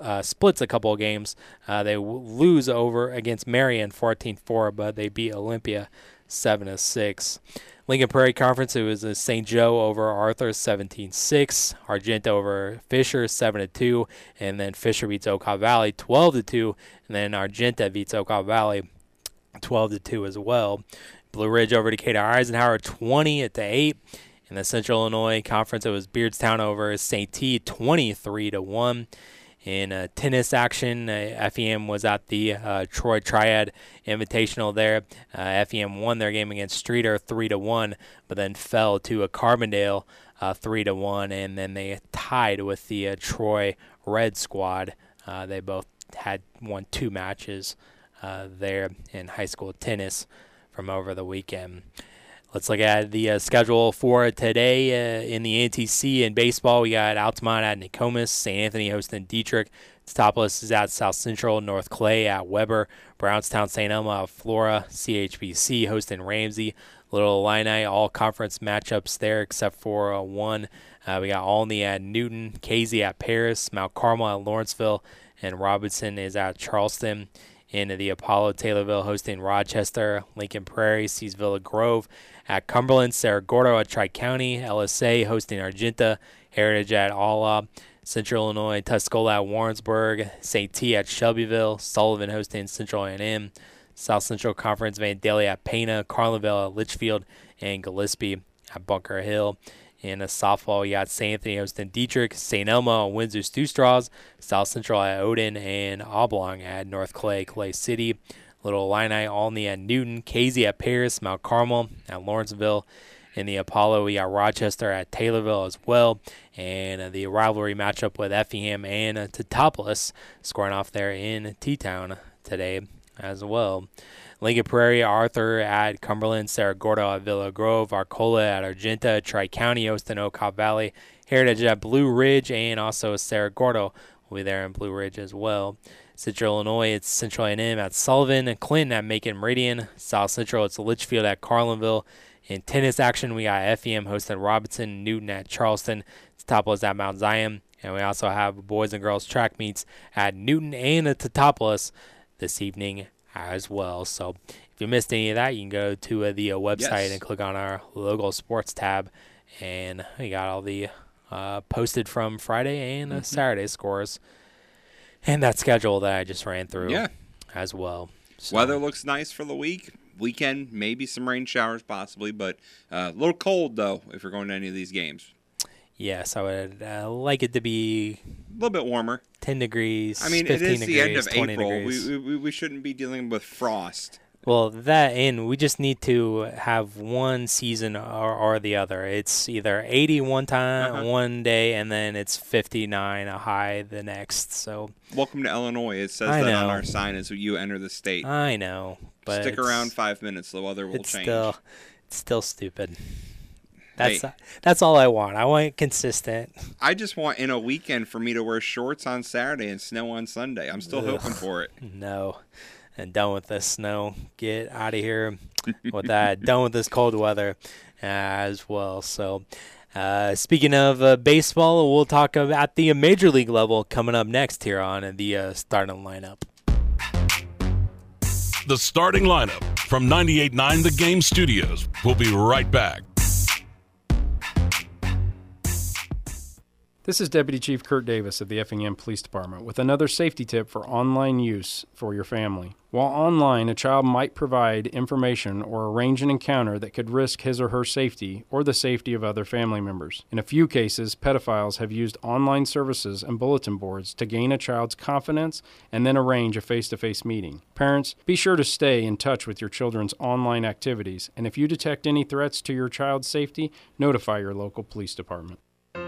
uh, splits a couple of games. Uh, they w- lose over against Marion 14-4, but they beat Olympia 7 to 6. Lincoln Prairie Conference, it was St. Joe over Arthur 17-6, Argenta over Fisher seven to two, and then Fisher beats Okaw Valley twelve to two, and then Argenta beats Okaw Valley 12 to 2 as well. Blue Ridge over Decatur Eisenhower 20 at the 8. In the Central Illinois Conference, it was Beardstown over St. T 23 to 1. In uh, tennis action, uh, FEM was at the uh, Troy Triad Invitational there. Uh, FEM won their game against Streator 3 to 1, but then fell to a Carbondale uh, 3 to 1, and then they tied with the uh, Troy Red squad. they both had won two matches there in high school tennis from over the weekend. Let's look at the uh, schedule for today uh, in the NTC in baseball. We got Altamont at Nokomis, St. Anthony hosting Dieterich. Teutopolis is at South Central, North Clay at Weber, Brownstown St. Elmo at Flora, CHBC hosting Ramsey, Little Illini, all conference matchups there except for uh, one. Uh, we got Olney at Newton, Casey at Paris, Mount Carmel at Lawrenceville, and Robinson is at Charleston in the Apollo Taylorville hosting Rochester, Lincoln Prairie sees Villa Grove at Cumberland, Cerro Gordo at Tri County, LSA hosting Argenta, Heritage at Alla, Central Illinois, Tuscola at Warrensburg, St. T at Shelbyville, Sullivan hosting Central A&M, South Central Conference Vandalia at Pana, Carlinville at Litchfield, and Gillespie at Bunker Hill. In a softball, you got St. Anthony hosting Dieterich, St. Elmo, Windsor Stew-Stras, South Central at Odin, and Oblong at North Clay, Clay City. Little Illini, Olney at Newton, Casey at Paris, Mount Carmel at Lawrenceville. In the Apollo, we got Rochester at Taylorville as well. And uh, the rivalry matchup with Effingham and uh, Teutopolis scoring off there in T-Town today as well. Lincoln Prairie, Arthur at Cumberland, Cerro Gordo at Villa Grove, Arcola at Argenta, Tri County, Osteen, Okaw Valley, Heritage at Blue Ridge, and also Cerro Gordo will be there in Blue Ridge as well. Central Illinois, it's Central A&M at Sullivan, Clinton at Macon Meridian, South Central, it's Litchfield at Carlinville. In tennis action, we got FEM hosting Robinson, Newton at Charleston, Teutopolis at Mount Zion, and we also have boys and girls track meets at Newton and at Teutopolis this evening as well. So if you missed any of that, you can go to uh, the uh, website yes. and click on our local sports tab, and we got all the uh, posted from Friday and uh, mm-hmm. Saturday scores, and that schedule that I just ran through. Yeah. as well. So. Weather looks nice for the week. Weekend, maybe some rain showers possibly, but uh, a little cold though if you're going to any of these games. Yes, I would uh, like it to be a little bit warmer. 10 degrees. I mean, it is degrees, the end of April. We, we, we shouldn't be dealing with frost. Well, that and we just need to have one season or, or the other. It's either 80 one time, uh-huh. one day, and then it's 59 a high the next. So welcome to Illinois. It says I that know. on our sign as you enter the state. I know, but stick around five minutes. The weather will it's change. Still, it's still stupid. That's hey, that's all I want. I want consistent. I just want in a weekend for me to wear shorts on Saturday and snow on Sunday. I'm still Ugh, hoping for it. No, and done with this snow. Get out of here with that. done with this cold weather as well. So. Uh, speaking of uh, baseball, we'll talk about the major league level coming up next here on the uh, starting lineup. The starting lineup from 98.9 The Game Studios. We'll be right back. This is Deputy Chief Kurt Davis of the Effingham Police Department with another safety tip for online use for your family. While online, a child might provide information or arrange an encounter that could risk his or her safety or the safety of other family members. In a few cases, pedophiles have used online services and bulletin boards to gain a child's confidence and then arrange a face to face meeting. Parents, be sure to stay in touch with your children's online activities, and if you detect any threats to your child's safety, notify your local police department.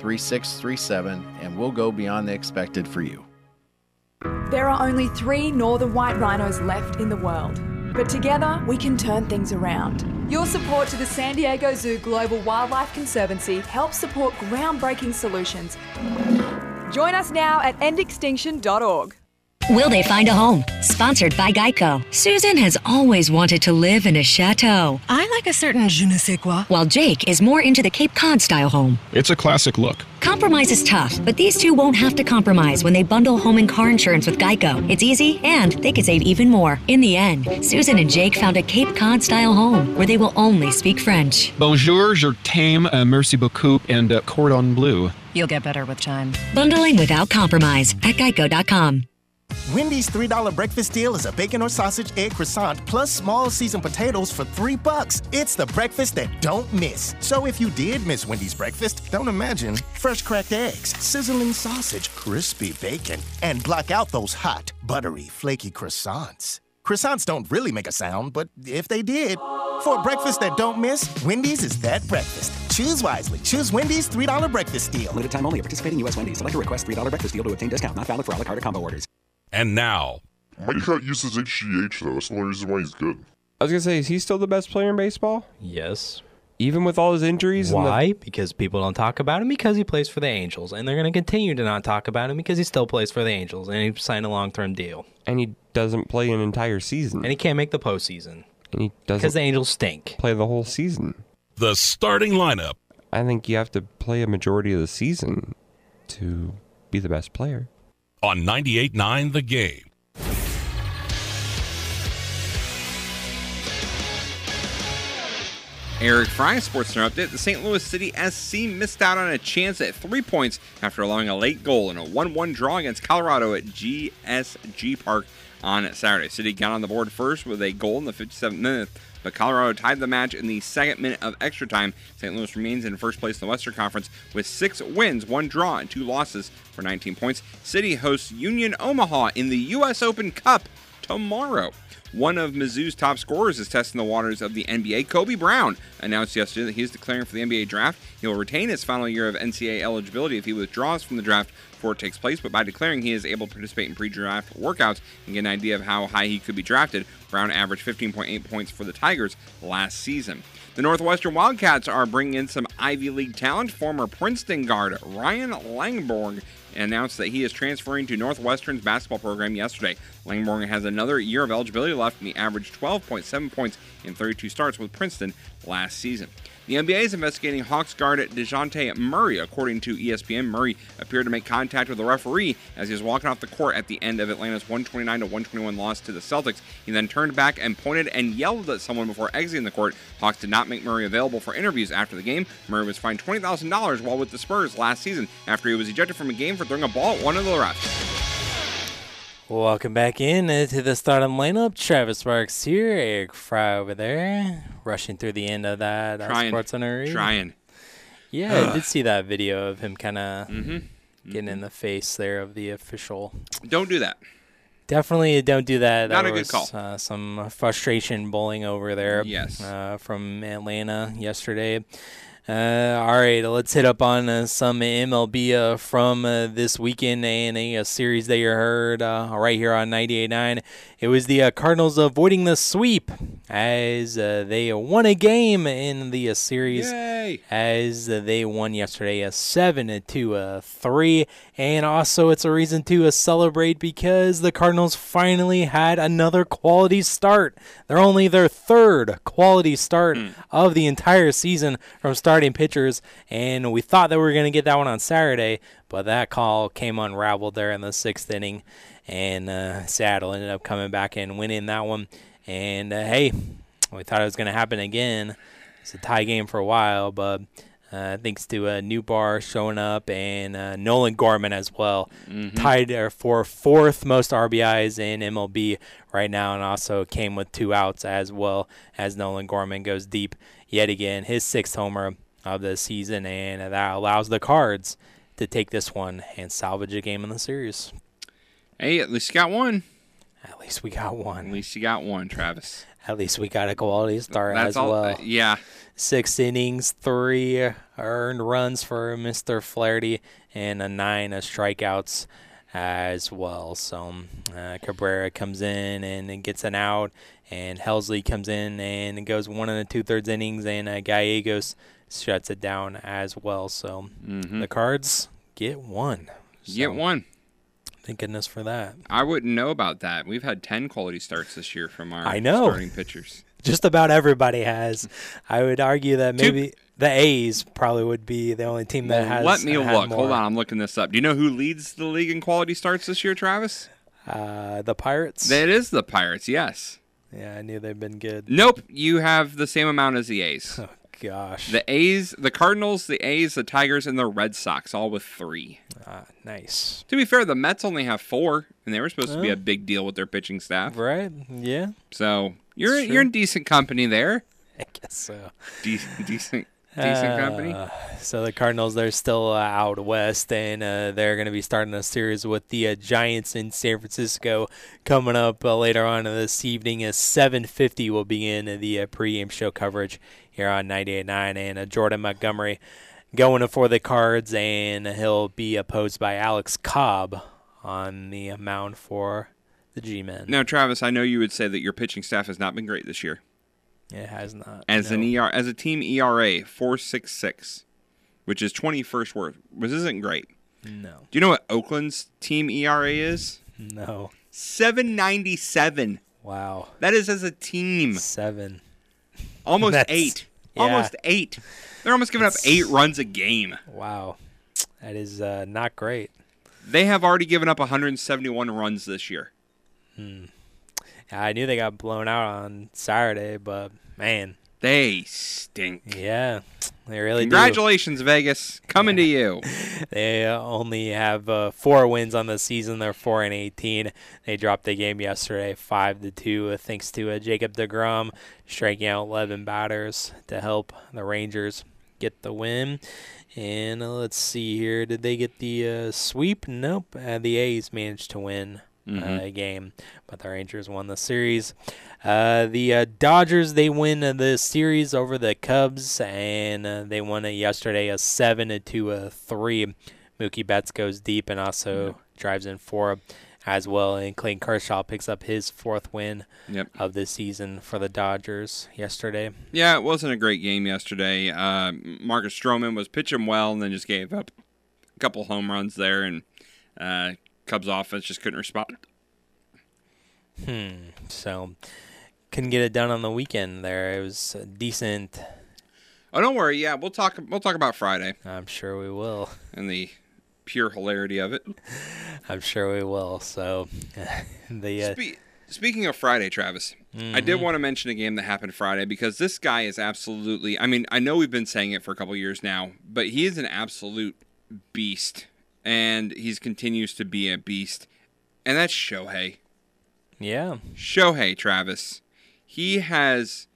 3637 and we'll go beyond the expected for you. There are only three northern white rhinos left in the world, but together we can turn things around. Your support to the San Diego Zoo Global Wildlife Conservancy helps support groundbreaking solutions. Join us now at endextinction.org. Will they find a home? Sponsored by Geico. Susan has always wanted to live in a chateau. I like a certain je ne sais quoi. While Jake is more into the Cape Cod style home. It's a classic look. Compromise is tough, but these two won't have to compromise when they bundle home and car insurance with Geico. It's easy, and they can save even more. In the end, Susan and Jake found a Cape Cod style home where they will only speak French. Bonjour, je t'aime, uh, merci beaucoup, and uh, cordon bleu. You'll get better with time. Bundling without compromise at geico.com. Wendy's $3 breakfast deal is a bacon or sausage egg croissant plus small seasoned potatoes for 3 bucks. It's the breakfast that don't miss. So if you did miss Wendy's breakfast, don't imagine fresh cracked eggs, sizzling sausage, crispy bacon, and block out those hot, buttery, flaky croissants. Croissants don't really make a sound, but if they did, for breakfast that don't miss, Wendy's is that breakfast. Choose wisely. Choose Wendy's $3 breakfast deal. Limited time only at participating U.S. Wendy's. Select a request $3 breakfast deal to obtain discount. Not valid for a la carte combo orders. And now, Mike Trout uses HGH though. That's the only reason why he's good. I was gonna say, is he still the best player in baseball? Yes. Even with all his injuries? and the- Why? Because people don't talk about him because he plays for the Angels, and they're going to continue to not talk about him because he still plays for the Angels, and he signed a long-term deal, and he doesn't play an entire season. and he can't make the postseason And he doesn't because the Angels stink. play the whole season. The starting lineup. I think you have to play a majority of the season to be the best player. On 98.9 The Game. Eric Fry, Sports Center update. The St. Louis City SC missed out on a chance at three points after allowing a late goal in a 1 1 draw against Colorado at DSG Park on Saturday. City got on the board first with a goal in the 57th minute, but Colorado tied the match in the second minute of extra time. St. Louis remains in first place in the Western Conference with six wins, one draw, and two losses for 19 points. City hosts Union Omaha in the U.S. Open Cup tomorrow. One of Mizzou's top scorers is testing the waters of the NBA. Kobe Brown announced yesterday that he is declaring for the NBA draft. He will retain his final year of NCAA eligibility if he withdraws from the draft before it takes place, but by declaring he is able to participate in pre draft workouts and get an idea of how high he could be drafted, Brown averaged 15.8 points for the Tigers last season. The Northwestern Wildcats are bringing in some Ivy League talent. Former Princeton guard Ryan Langborg announced that he is transferring to Northwestern's basketball program yesterday. Langborg has another year of eligibility left, and he averaged 12.7 points in 32 starts with Princeton last season. The NBA is investigating Hawks guard DeJounte Murray. According to ESPN, Murray appeared to make contact with the referee as he was walking off the court at the end of Atlanta's 129 121 loss to the Celtics. He then turned back and pointed and yelled at someone before exiting the court. Hawks did not make Murray available for interviews after the game. Murray was fined $20,000 while with the Spurs last season after he was ejected from a game for throwing a ball at one of the refs. Welcome back in to the starting lineup. Travis Sparks here, Eric Fry over there, rushing through the end of that uh, Trying. Sports Center. Trying. Yeah, I did see that video of him kind of Mhm. getting in the face there of the official. Don't do that. Definitely don't do that. Not There a good was, call. Uh, some frustration bowling over there. Yes. Uh, from Atlanta yesterday. Uh, all right, let's hit up on uh, some MLB uh, from uh, this weekend and a, series that you heard uh, right here on 98.9. It was the uh, Cardinals avoiding the sweep as they won a game in the series Yay! as they won yesterday a 7 to 3. And also, it's a reason to celebrate because the Cardinals finally had another quality start. They're only their third quality start mm. of the entire season from starting pitchers, and we thought that we were going to get that one on Saturday, but that call came unraveled there in the sixth inning, and uh, Seattle ended up coming back and winning that one. And uh, hey, we thought it was going to happen again. It's a tie game for a while, but uh, thanks to uh, bar showing up and uh, Nolan Gorman as well, mm-hmm. tied for fourth most RBIs in MLB right now, and also came with two outs as well as Nolan Gorman goes deep yet again, his sixth homer of the season, and that allows the Cards to take this one and salvage a game in the series. Hey, at least you got one. At least we got one. At least you got one, Travis. At least we got a quality start That's as all, well. Uh, yeah. Six innings, three earned runs for Mr. Flaherty, and a nine of strikeouts as well. So uh, Cabrera comes in and gets an out, and Helsley comes in and goes one and a two thirds innings, and uh, Gallegos shuts it down as well. So mm-hmm. the Cards get one. So, get one. Thank goodness for that. I wouldn't know about that. We've had ten quality starts this year from our I know. starting pitchers. Just about everybody has. I would argue that maybe the A's probably would be the only team that has. Let me look. More. Hold on, I'm looking this up. Do you know who leads the league in quality starts this year, Travis? Uh, the Pirates. That is the Pirates. Yes. Yeah, I knew they'd been good. Nope, you have the same amount as the A's. Oh gosh. The A's, the Cardinals, the A's, the Tigers, and the Red Sox all with three. Ah, nice. To be fair, the Mets only have four, and they were supposed oh. to be a big deal with their pitching staff. Right. Yeah. So you're you're in decent company there. I guess so. De- decent. Decent company. Uh, so the Cardinals, they're still uh, out west, and uh, they're going to be starting a series with the uh, Giants in San Francisco coming up uh, later on this evening. At 7:50 will begin the uh, pregame show coverage here on 98.9, and Jordan Montgomery going for the Cards, and he'll be opposed by Alex Cobb on the mound for the G-men. Now, Travis, I know you would say that your pitching staff has not been great this year. It has not. As no. an ER, as a team ERA, four six six, which is twenty first worst, which isn't great. No. Do you know what Oakland's team ERA is? No. Seven ninety seven. Wow. That is as a team. Seven. Almost That's, eight. Yeah. Almost eight. They're almost giving That's, up eight runs a game. Wow. That is uh, not great. They have already given up 171 runs this year. Hmm. I knew they got blown out on Saturday, but man, they stink. Yeah, they really do. Congratulations, do. Vegas, coming to you. they uh, only have uh, four wins on the season. They're four and eighteen. They dropped the game yesterday, five to two, uh, thanks to uh, Jacob Degrom striking out eleven batters to help the Rangers get the win. And uh, let's see here, did they get the uh, sweep? Nope. the A's managed to win mm-hmm. uh, game, but the Rangers won the series. Uh, the uh, Dodgers they win uh, the series over the Cubs, and uh, they won it yesterday a seven to a three. Mookie Betts goes deep and also drives in four as well, and Clayton Kershaw picks up his fourth win yep. of the season for the Dodgers yesterday. Yeah, it wasn't a great game yesterday. Uh, Marcus Stroman was pitching well and then just gave up a couple home runs there, and uh, Cubs offense just couldn't respond. Hmm. So couldn't get it done on the weekend. There, it was decent. Oh, don't worry. Yeah, we'll talk. We'll talk about Friday. I'm sure we will. And the pure hilarity of it. I'm sure we will. So, the uh, Spe- speaking of Friday, Travis, mm-hmm. I did want to mention a game that happened Friday because this guy is absolutely. I mean, I know we've been saying it for a couple years now, but he is an absolute beast and he continues to be a beast, and that's Shohei. Yeah. Shohei, Travis. He has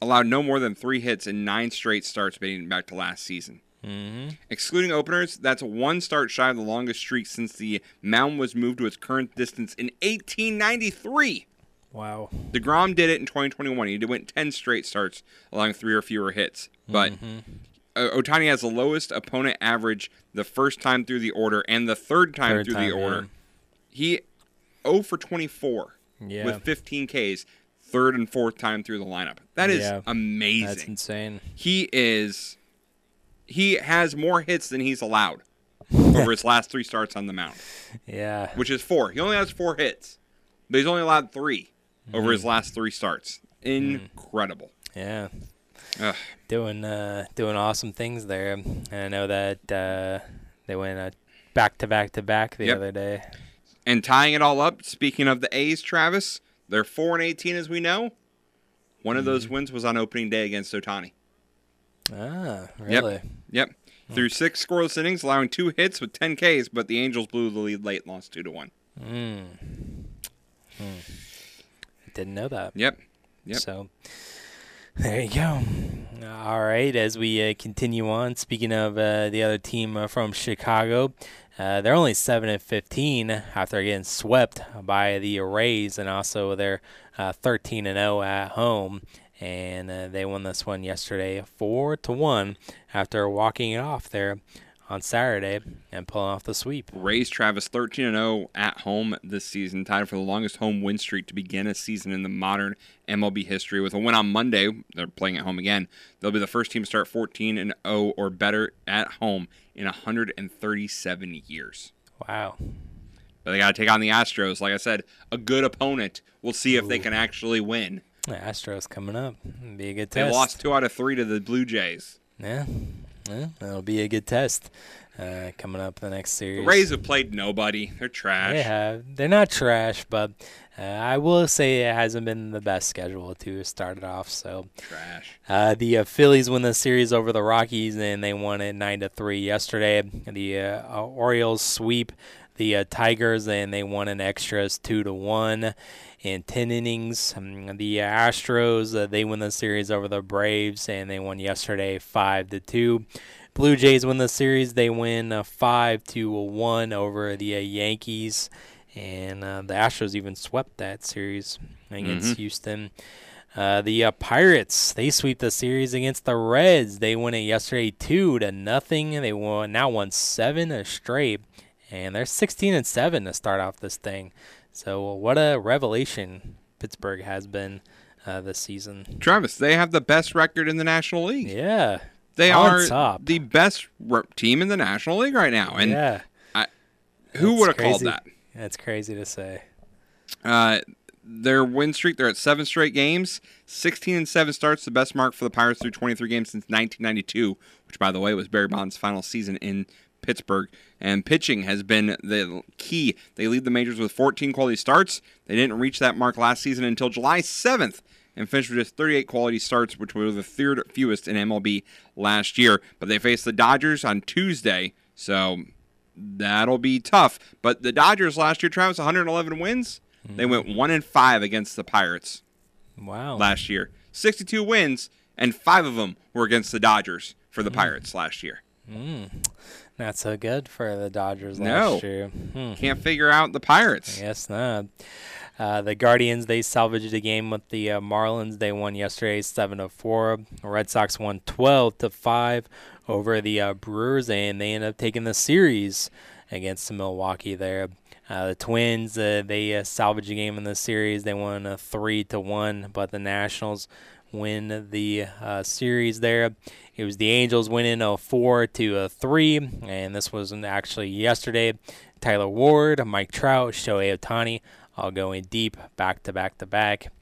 allowed no more than three hits in nine straight starts dating back to last season. Mm-hmm. Excluding openers, that's one start shy of the longest streak since the mound was moved to its current distance in 1893. Wow. DeGrom did it in 2021. He went 10 straight starts, allowing three or fewer hits. But Mhm. Uh, Ohtani has the lowest opponent average the first time through the order and the third time Third through time, the order. He 0 for 24 Yeah. with 15 Ks, third and fourth time through the lineup. That is Yeah. amazing. That's insane. He is. He has more hits than he's allowed over his last three starts on the mound. Yeah. Which is four. He only has four hits, but he's only allowed three over his Mhm. last three starts. Incredible. Yeah. Ugh. Doing uh, doing awesome things there. And I know that uh, they went uh, back to back to back the Yep. other day. And tying it all up, speaking of the A's, Travis, they're four and eighteen as we know. One of Mm-hmm. those wins was on opening day against Ohtani. Ah, really? Yep. Yep. Through six scoreless innings, allowing two hits with ten Ks, but the Angels blew the lead late and lost two to one. Mm. Hmm. Didn't know that. Yep. Yep. So there you go. All right, as we uh, continue on, speaking of uh, the other team uh, from Chicago, uh, they're only seven and fifteen after getting swept by the Rays, and also they're uh, thirteen and zero at home. And uh, they won this one yesterday, four to one, after walking it off there on Saturday and pulling off the sweep. Rays Travis 13 and 0 at home this season, tied for the longest home win streak to begin a season in the modern MLB history. With a win on Monday, they're playing at home again. They'll be the first team to start 14 and 0 or better at home in 137 years. Wow. But they got to take on the Astros. Like I said, a good opponent. We'll see if they can actually win. The Astros coming up. Be a good test. They lost two out of three to the Blue Jays. Yeah, yeah, that'll be a good test uh, coming up the next The series. Rays have played nobody. They're trash. They have. They're not trash, but uh, I will say it hasn't been the best schedule to start it off. So Trash. uh, the uh, Phillies win the series over the Rockies, and they won it nine to three yesterday. The uh, uh, Orioles sweep the uh, Tigers, and they won in extras two to one in ten innings. Um, the Astros uh, they win the series over the Braves, and they won yesterday five to two. Blue Jays win the series. They win uh, five to one over the uh, Yankees, and uh, the Astros even swept that series against Mhm. Houston. Uh, the uh, Pirates they sweep the series against the Reds. They won it yesterday two to nothing. They won now won seven straight, and they're 16 and seven to start off this thing. So what a revelation Pittsburgh has been uh, this season. Travis, they have the best record in the National League. Yeah, They on are top. the best re- team in the National League right now. And yeah, I, who would have called that? That's crazy to say. Uh, their win streak, they're at seven straight games, 16 and 7 starts, the best mark for the Pirates through 23 games since 1992, which, by the way, was Barry Bonds' final season in Pittsburgh. And pitching has been the key. They lead the majors with 14 quality starts. They didn't reach that mark last season until July 7th and finished with just 38 quality starts, which were the third fewest in MLB last year. But they face the Dodgers on Tuesday, so that'll be tough. But the Dodgers last year, Travis, 111 wins. They went one and five against the Pirates Wow. last year. 62 wins, and five of them were against the Dodgers for the Pirates last year. Mm. Not so good for the Dodgers No. last year. Hmm. Can't figure out the Pirates. Yes, not. Uh, the Guardians they salvaged a game with the uh, Marlins. They won yesterday, seven to four. Red Sox won twelve to five over the uh, Brewers, and they ended up taking the series against the Milwaukee. There, uh, the Twins uh, they uh, salvaged a game in the series. They won a three to one, but the Nationals win the uh, series there. It was the Angels winning a four to a three, and this was actually yesterday. Taylor Ward, Mike Trout, Shohei Ohtani, all going deep, back to back to back.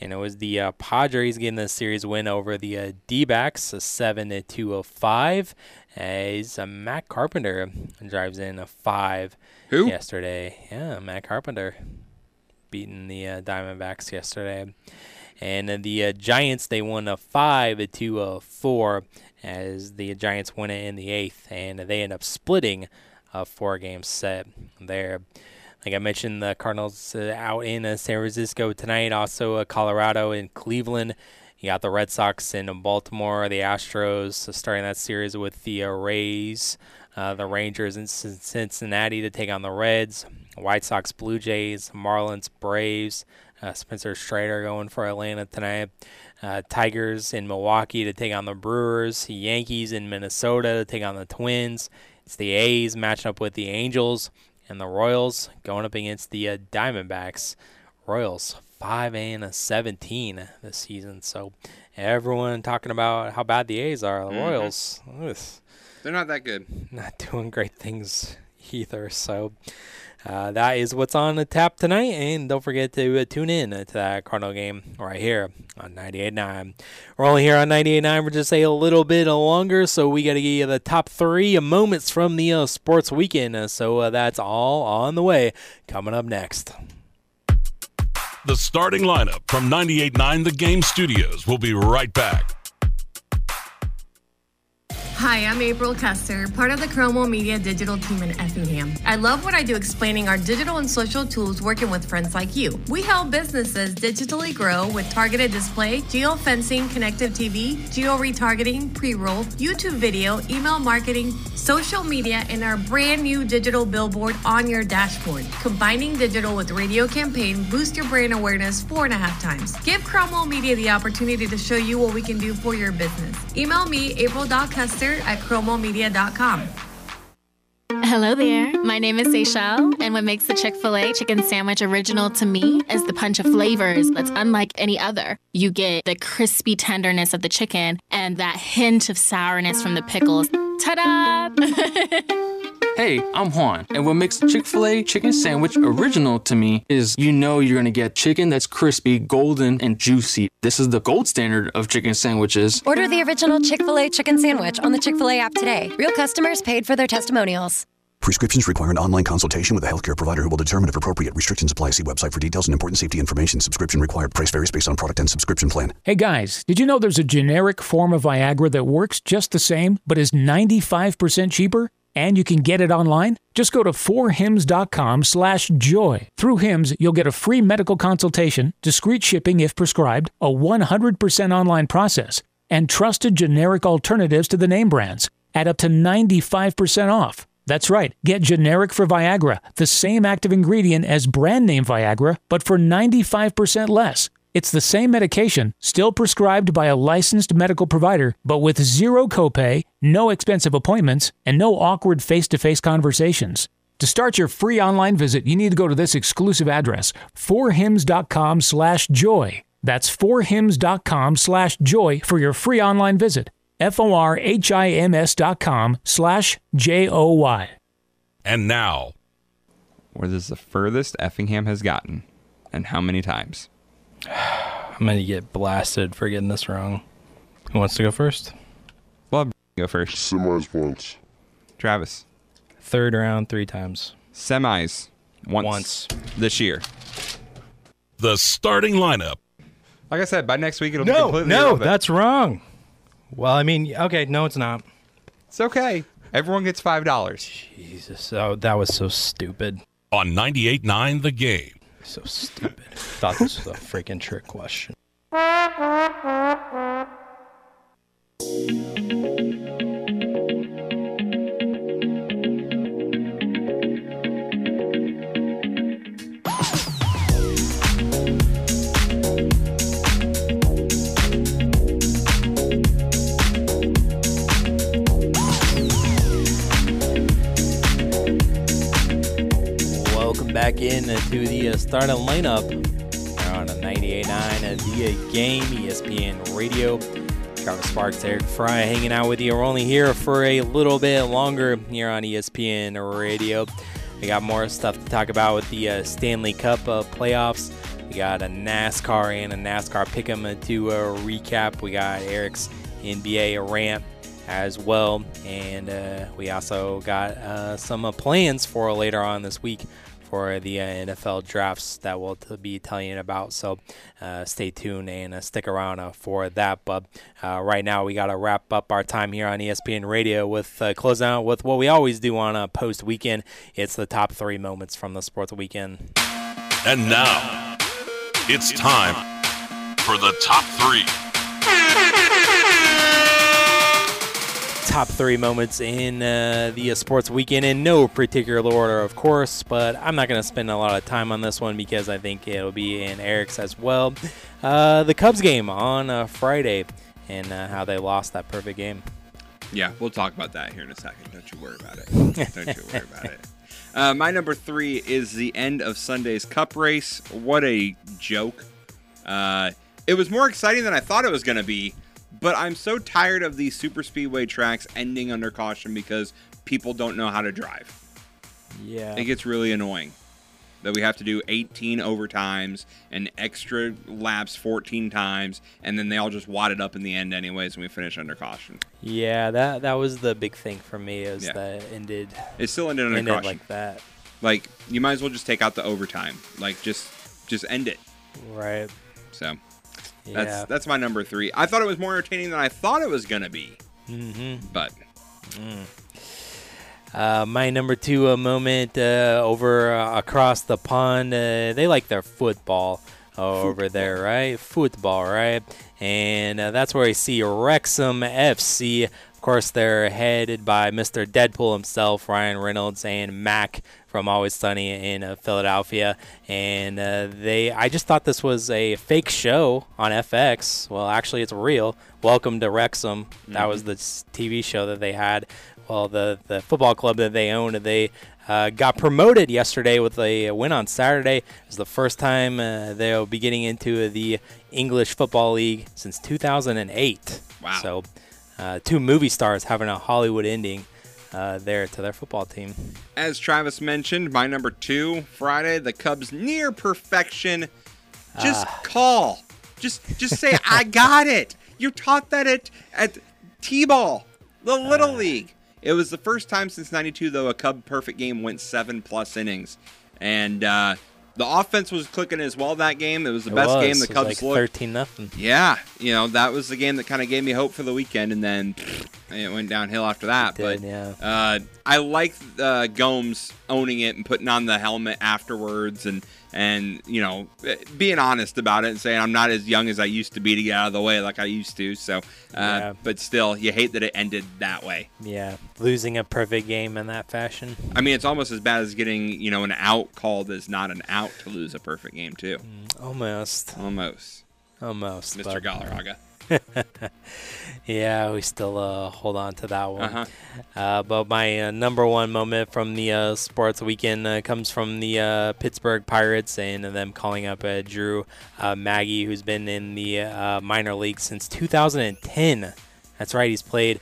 And it was the uh, Padres getting the series win over the uh, D-backs, a seven to two of five. As uh, Matt Carpenter drives in a five Who? yesterday. Yeah, Matt Carpenter beating the uh, Diamondbacks yesterday. And uh, the uh, Giants they won a five to a four as the Giants win it in the eighth, and they end up splitting a four-game set there. Like I mentioned, the Cardinals uh, out in uh, San Francisco tonight. Also, uh, Colorado and Cleveland. You got the Red Sox in Baltimore, the Astros uh, starting that series with the uh, Rays, uh, the Rangers in Cin- Cincinnati to take on the Reds, White Sox, Blue Jays, Marlins, Braves, Uh, Spencer Strider going for Atlanta tonight. Uh, Tigers in Milwaukee to take on the Brewers. Yankees in Minnesota to take on the Twins. It's the A's matching up with the Angels and the Royals going up against the uh, Diamondbacks. Royals five and a 17 this season. So everyone talking about how bad the A's are. The Mhm. Royals, ugh, They're not that good. not doing great things either. So uh, that is what's on the tap tonight. And don't forget to uh, tune in to that Cardinal game right here on 98.9. We're only here on 98.9 for just a little bit longer. So we got to give you the top three moments from the uh, sports weekend. Uh, So uh, that's all on the way. Coming up next. The starting lineup from 98.9 The Game Studios will be right back. Hi, I'm April Custer, part of the Chromo Media digital team in Effingham. I love what I do explaining our digital and social tools working with friends like you. We help businesses digitally grow with targeted display, geofencing, connected TV, geo retargeting, pre roll, YouTube video, email marketing, social media, and our brand new digital billboard on your dashboard. Combining digital with radio campaign boost your brand awareness four and a half times. Give Cromwell Media the opportunity to show you what we can do for your business. Email me, april.custer at chromowmedia.com. Hello there. My name is Seychelle, and what makes the Chick fil A chicken sandwich original to me is the punch of flavors that's unlike any other. You get the crispy tenderness of the chicken and that hint of sourness from the pickles. Ta da! Hey, I'm Juan, and what makes the Chick fil A chicken sandwich original to me is you know you're gonna get chicken that's crispy, golden, and juicy. This is the gold standard of chicken sandwiches. Order the original Chick fil A chicken sandwich on the Chick fil A app today. Real customers paid for their testimonials. Prescriptions require an online consultation with a healthcare provider who will determine if appropriate. Restrictions apply. See website for details and important safety information. Subscription required. Price varies based on product and subscription plan. Hey guys, did you know there's a generic form of Viagra that works just the same, but is 95% cheaper? And you can get it online? Just go to forhims.com slash joy. Through Hims, you'll get a free medical consultation, discreet shipping if prescribed, a 100% online process, and trusted generic alternatives to the name brands at up to 95% off. That's right, get generic for Viagra, the same active ingredient as brand name Viagra, but for 95% less. It's the same medication, still prescribed by a licensed medical provider, but with zero copay, no expensive appointments, and no awkward face-to-face conversations. To start your free online visit, you need to go to this exclusive address, forhims.com slash joy. That's forhims.com slash joy for your free online visit. F-O-R-H-I-M-S dot com slash J-O-Y. And now, What is the furthest Effingham has gotten, and how many times? I'm going to get blasted for getting this wrong. Who wants to go first? Bob, go first. Semis once. Travis. Third round, three times. Semis. Once. Once. This year. the starting lineup. Like I said, by next week it'll be No, completely no, irrelevant. that's wrong. Well, I mean, okay, no, it's not. It's okay. Everyone gets five dollars. Jesus, oh, that was so stupid. On 98.9 The Game. So stupid. Thought this was a freaking trick question. Back in to the uh, starting lineup. We're on a 98.9 at the game, ESPN Radio. Travis Sparks, Eric Fry hanging out with you. We're only here for a little bit longer here on ESPN Radio. We got more stuff to talk about with the uh, Stanley Cup uh, playoffs. We got a NASCAR and a NASCAR pick'em to uh, recap. We got Eric's NBA rant as well, and uh, we also got uh, some plans for later on this week for the uh, NFL drafts that we'll be telling you about. So uh, stay tuned and uh, stick around for that. But right now, we got to wrap up our time here on ESPN Radio with closing out with what we always do on a post weekend. It's the top three moments from the sports weekend. And now, it's time for the top three. Top three moments in uh, the uh, sports weekend in no particular order, of course, but I'm not going to spend a lot of time on this one because I think it'll be in Eric's as well. Uh, the Cubs game on uh, Friday and uh, how they lost that perfect game. Yeah, we'll talk about that here in a second. Don't you worry about it. Don't you worry about it. Uh, my number three is the end of Sunday's Cup race. What a joke! Uh, it was more exciting than I thought it was going to be, but I'm so tired of these super speedway tracks ending under caution because people don't know how to drive. Yeah, it gets really annoying that we have to do 18 overtimes and extra laps 14 times, and then they all just wad it up in the end anyways, and we finish under caution. Yeah, that that was the big thing for me is Yeah. that it ended. It still ended under ended caution like that. Like you might as well just take out the overtime. Like just just end it. Right. So Yeah. that's that's my number three. I thought it was more entertaining than I thought it was gonna be. Mm-hmm. But Uh, my number two uh, moment uh, over uh, across the pond. Uh, they like their football over there, right? Football, right? And uh, that's where I see Wrexham FC. Of course, they're headed by Mr. Deadpool himself, Ryan Reynolds, and Mac from Always Sunny in uh, Philadelphia. And uh, they, I just thought this was a fake show on FX. Well, actually, it's real. Welcome to Wrexham. That was the TV show that they had. Well, the the football club that they owned, they uh, got promoted yesterday with a win on Saturday. It's the first time uh, they'll be getting into the English Football League since 2008. Wow. So, uh, two movie stars having a Hollywood ending uh, there to their football team. as Travis mentioned, my number two, Friday, the Cubs near perfection. Just Ah. call. Just just say I got it. You taught that at at T-ball, the little Ah. league. It was the first time since '92 though a Cub perfect game went seven plus innings, and uh, the offense was clicking as well that game. It was the It best was. game the Cubs like looked. 13 nothing. Yeah, you know that was the game that kind of gave me hope for the weekend, and then it went downhill after that. It did, but yeah. uh, I like uh, Gomes owning it and putting on the helmet afterwards, and and you know being honest about it and saying I'm not as young as I used to be to get out of the way like I used to. So, uh, Yeah. but still, you hate that it ended that way. Yeah, losing a perfect game in that fashion. I mean, it's almost as bad as getting you know an out called as not an out to lose a perfect game too. Almost. Almost. Almost. Mr. but- Galarraga. yeah, we still uh, hold on to that one. Uh-huh. Uh, but my uh, number one moment from the uh, sports weekend uh, comes from the uh, Pittsburgh Pirates and them calling up uh, Drew uh, Maggi, who's been in the uh, minor league since 2010. That's right, he's played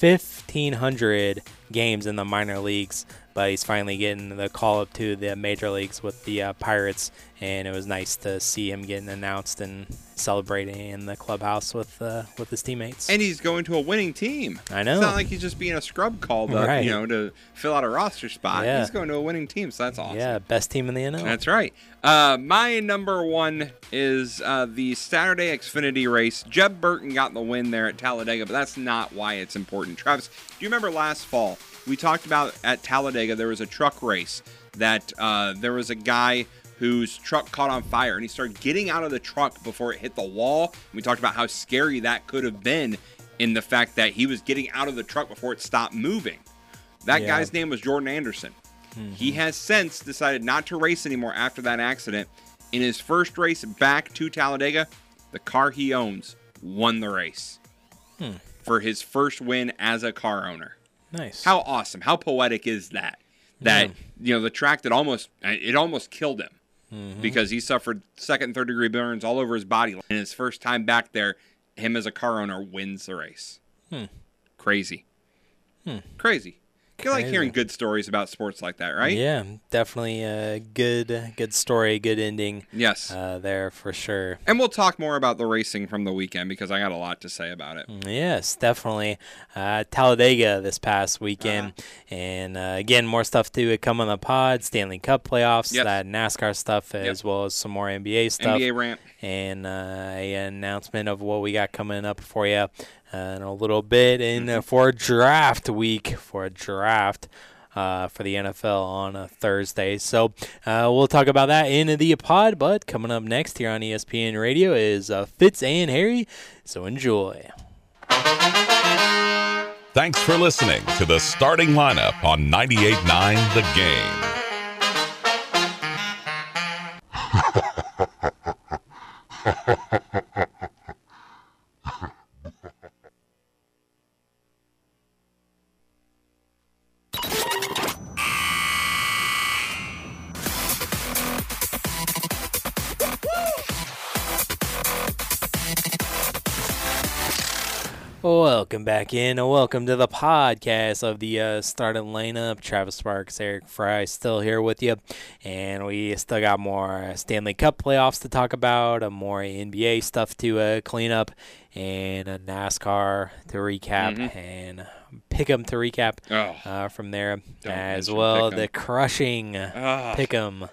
1,500 games in the minor leagues, but he's finally getting the call up to the major leagues with the uh, Pirates, and it was nice to see him getting announced and celebrating in the clubhouse with uh, with his teammates. And he's going to a winning team. I know. It's not like he's just being a scrub called up, Right. you know, to fill out a roster spot. Yeah. He's going to a winning team, so that's awesome. Yeah, best team in the NL. That's right. Uh, my number one is uh, the Saturday Xfinity race. Jeb Burton got the win there at Talladega, but that's not why it's important. Travis, do you remember last fall we talked about at Talladega there was a truck race that uh, there was a guy whose truck caught on fire and he started getting out of the truck before it hit the wall. We talked about how scary that could have been in the fact that he was getting out of the truck before it stopped moving. That Yeah. guy's name was Jordan Anderson. He has since decided not to race anymore after that accident. In his first race back to Talladega, the car he owns won the race Hmm. for his first win as a car owner. Nice. How awesome! How poetic is that? That Yeah. you know the track that almost it almost killed him Mhm. because he suffered second and third degree burns all over his body. And his first time back there, him as a car owner wins the race. Hmm. Crazy. Hmm. Crazy. You like hearing good stories about sports like that, right? Yeah, definitely a good good story, good ending. Yes. Uh, there for sure. And we'll talk more about the racing from the weekend because I got a lot to say about it. Yes, definitely. Uh, Talladega this past weekend, Uh-huh. and uh, again, more stuff to come on the pod. Stanley Cup playoffs, Yes. that NASCAR stuff, as well as some more NBA stuff. NBA rant. And uh, a announcement of what we got coming up for you uh, in a little bit, and Mm-hmm. uh, for draft week, for a draft. Uh, for the NFL on a Thursday. So uh, we'll talk about that in the pod. But coming up next here on ESPN Radio is uh, Fitz and Harry. So enjoy. Thanks for listening to the starting lineup on 98.9 The Game. Back in. and Welcome to the podcast of the uh, starting lineup. Travis Sparks, Eric Fry, still here with you, and we still got more Stanley Cup playoffs to talk about, uh, more NBA stuff to uh, clean up, and a NASCAR to recap, Mhm. and Pick'em to recap Oh. uh, from there as well. The crushing Ah. Pick'em,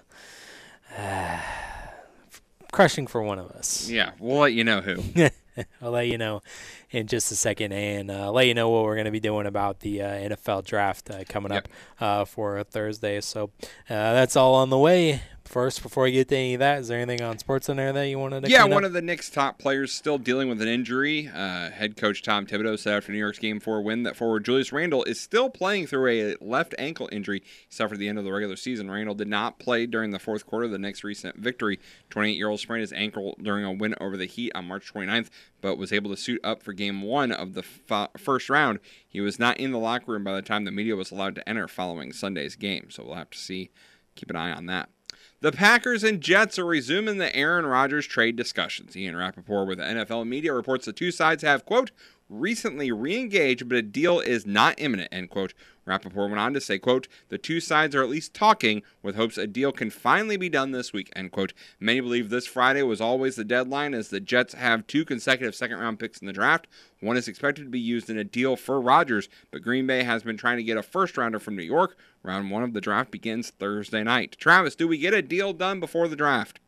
crushing for one of us. Yeah, we'll let you know who. I'll let you know in just a second, and uh, let you know what we're going to be doing about the uh, NFL draft uh, coming up uh, for Thursday. So uh, that's all on the way. First, before we get to any of that, is there anything on sports SportsCenter that you wanted to? Yeah, one up? of the Knicks' top players still dealing with an injury. Uh, head coach Tom Thibodeau said after New York's Game 4 win that forward Julius Randle is still playing through a left ankle injury he suffered at the end of the regular season. Randle did not play during the fourth quarter of the Knicks' recent victory. 28-year-old sprained his ankle during a win over the Heat on March 29th, but was able to suit up for Game 1 of the f- first round. He was not in the locker room by the time the media was allowed to enter following Sunday's game, so we'll have to see. Keep an eye on that. The Packers and Jets are resuming the Aaron Rodgers trade discussions. Ian Rapoport with NFL Media reports the two sides have, quote, recently re-engaged, but a deal is not imminent, end quote. Rapoport went on to say, quote, the two sides are at least talking with hopes a deal can finally be done this week, end quote. Many believe this Friday was always the deadline as the Jets have two consecutive second round picks in the draft. One is expected to be used in a deal for Rodgers, but Green Bay has been trying to get a first rounder from New York. Round one of the draft begins Thursday night. Travis, do we get a deal done before the draft?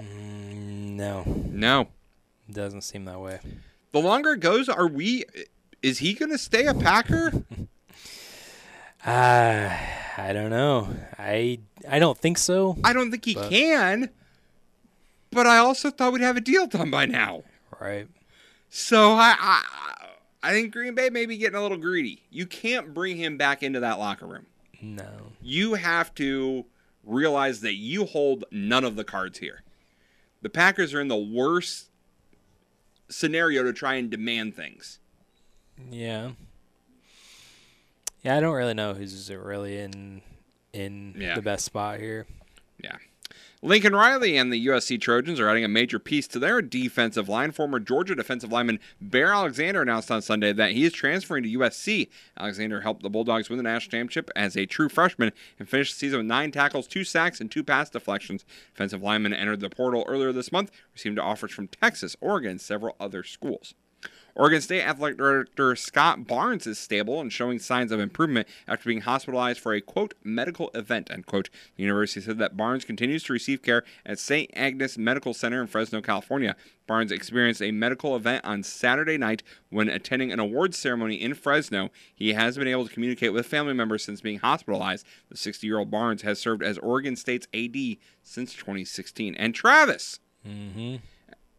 Mm, no, No. doesn't seem that way. The longer it goes, are we? Is he going to stay a Packer? Uh, I don't know. I I don't think so. I don't think he But- can. But I also thought we'd have a deal done by now. Right. So I, I, I think Green Bay may be getting a little greedy. You can't bring him back into that locker room. No. You have to realize that you hold none of the cards here. The Packers are in the worst scenario to try and demand things. Yeah. Yeah, I don't really know who's really in in Yeah. the best spot here. Yeah. Lincoln Riley and the USC Trojans are adding a major piece to their defensive line. Former Georgia defensive lineman Bear Alexander announced on Sunday that he is transferring to USC. Alexander helped the Bulldogs win the national championship as a true freshman and finished the season with nine tackles, two sacks, and two pass deflections. Defensive lineman entered the portal earlier this month, received offers from Texas, Oregon, and several other schools. Oregon State Athletic Director Scott Barnes is stable and showing signs of improvement after being hospitalized for a quote medical event end quote. The university said that Barnes continues to receive care at St. Agnes Medical Center in Fresno, California. Barnes experienced a medical event on Saturday night when attending an awards ceremony in Fresno. He has been able to communicate with family members since being hospitalized. The 60-year-old Barnes has served as Oregon State's AD since 2016. And Travis, Mm-hmm.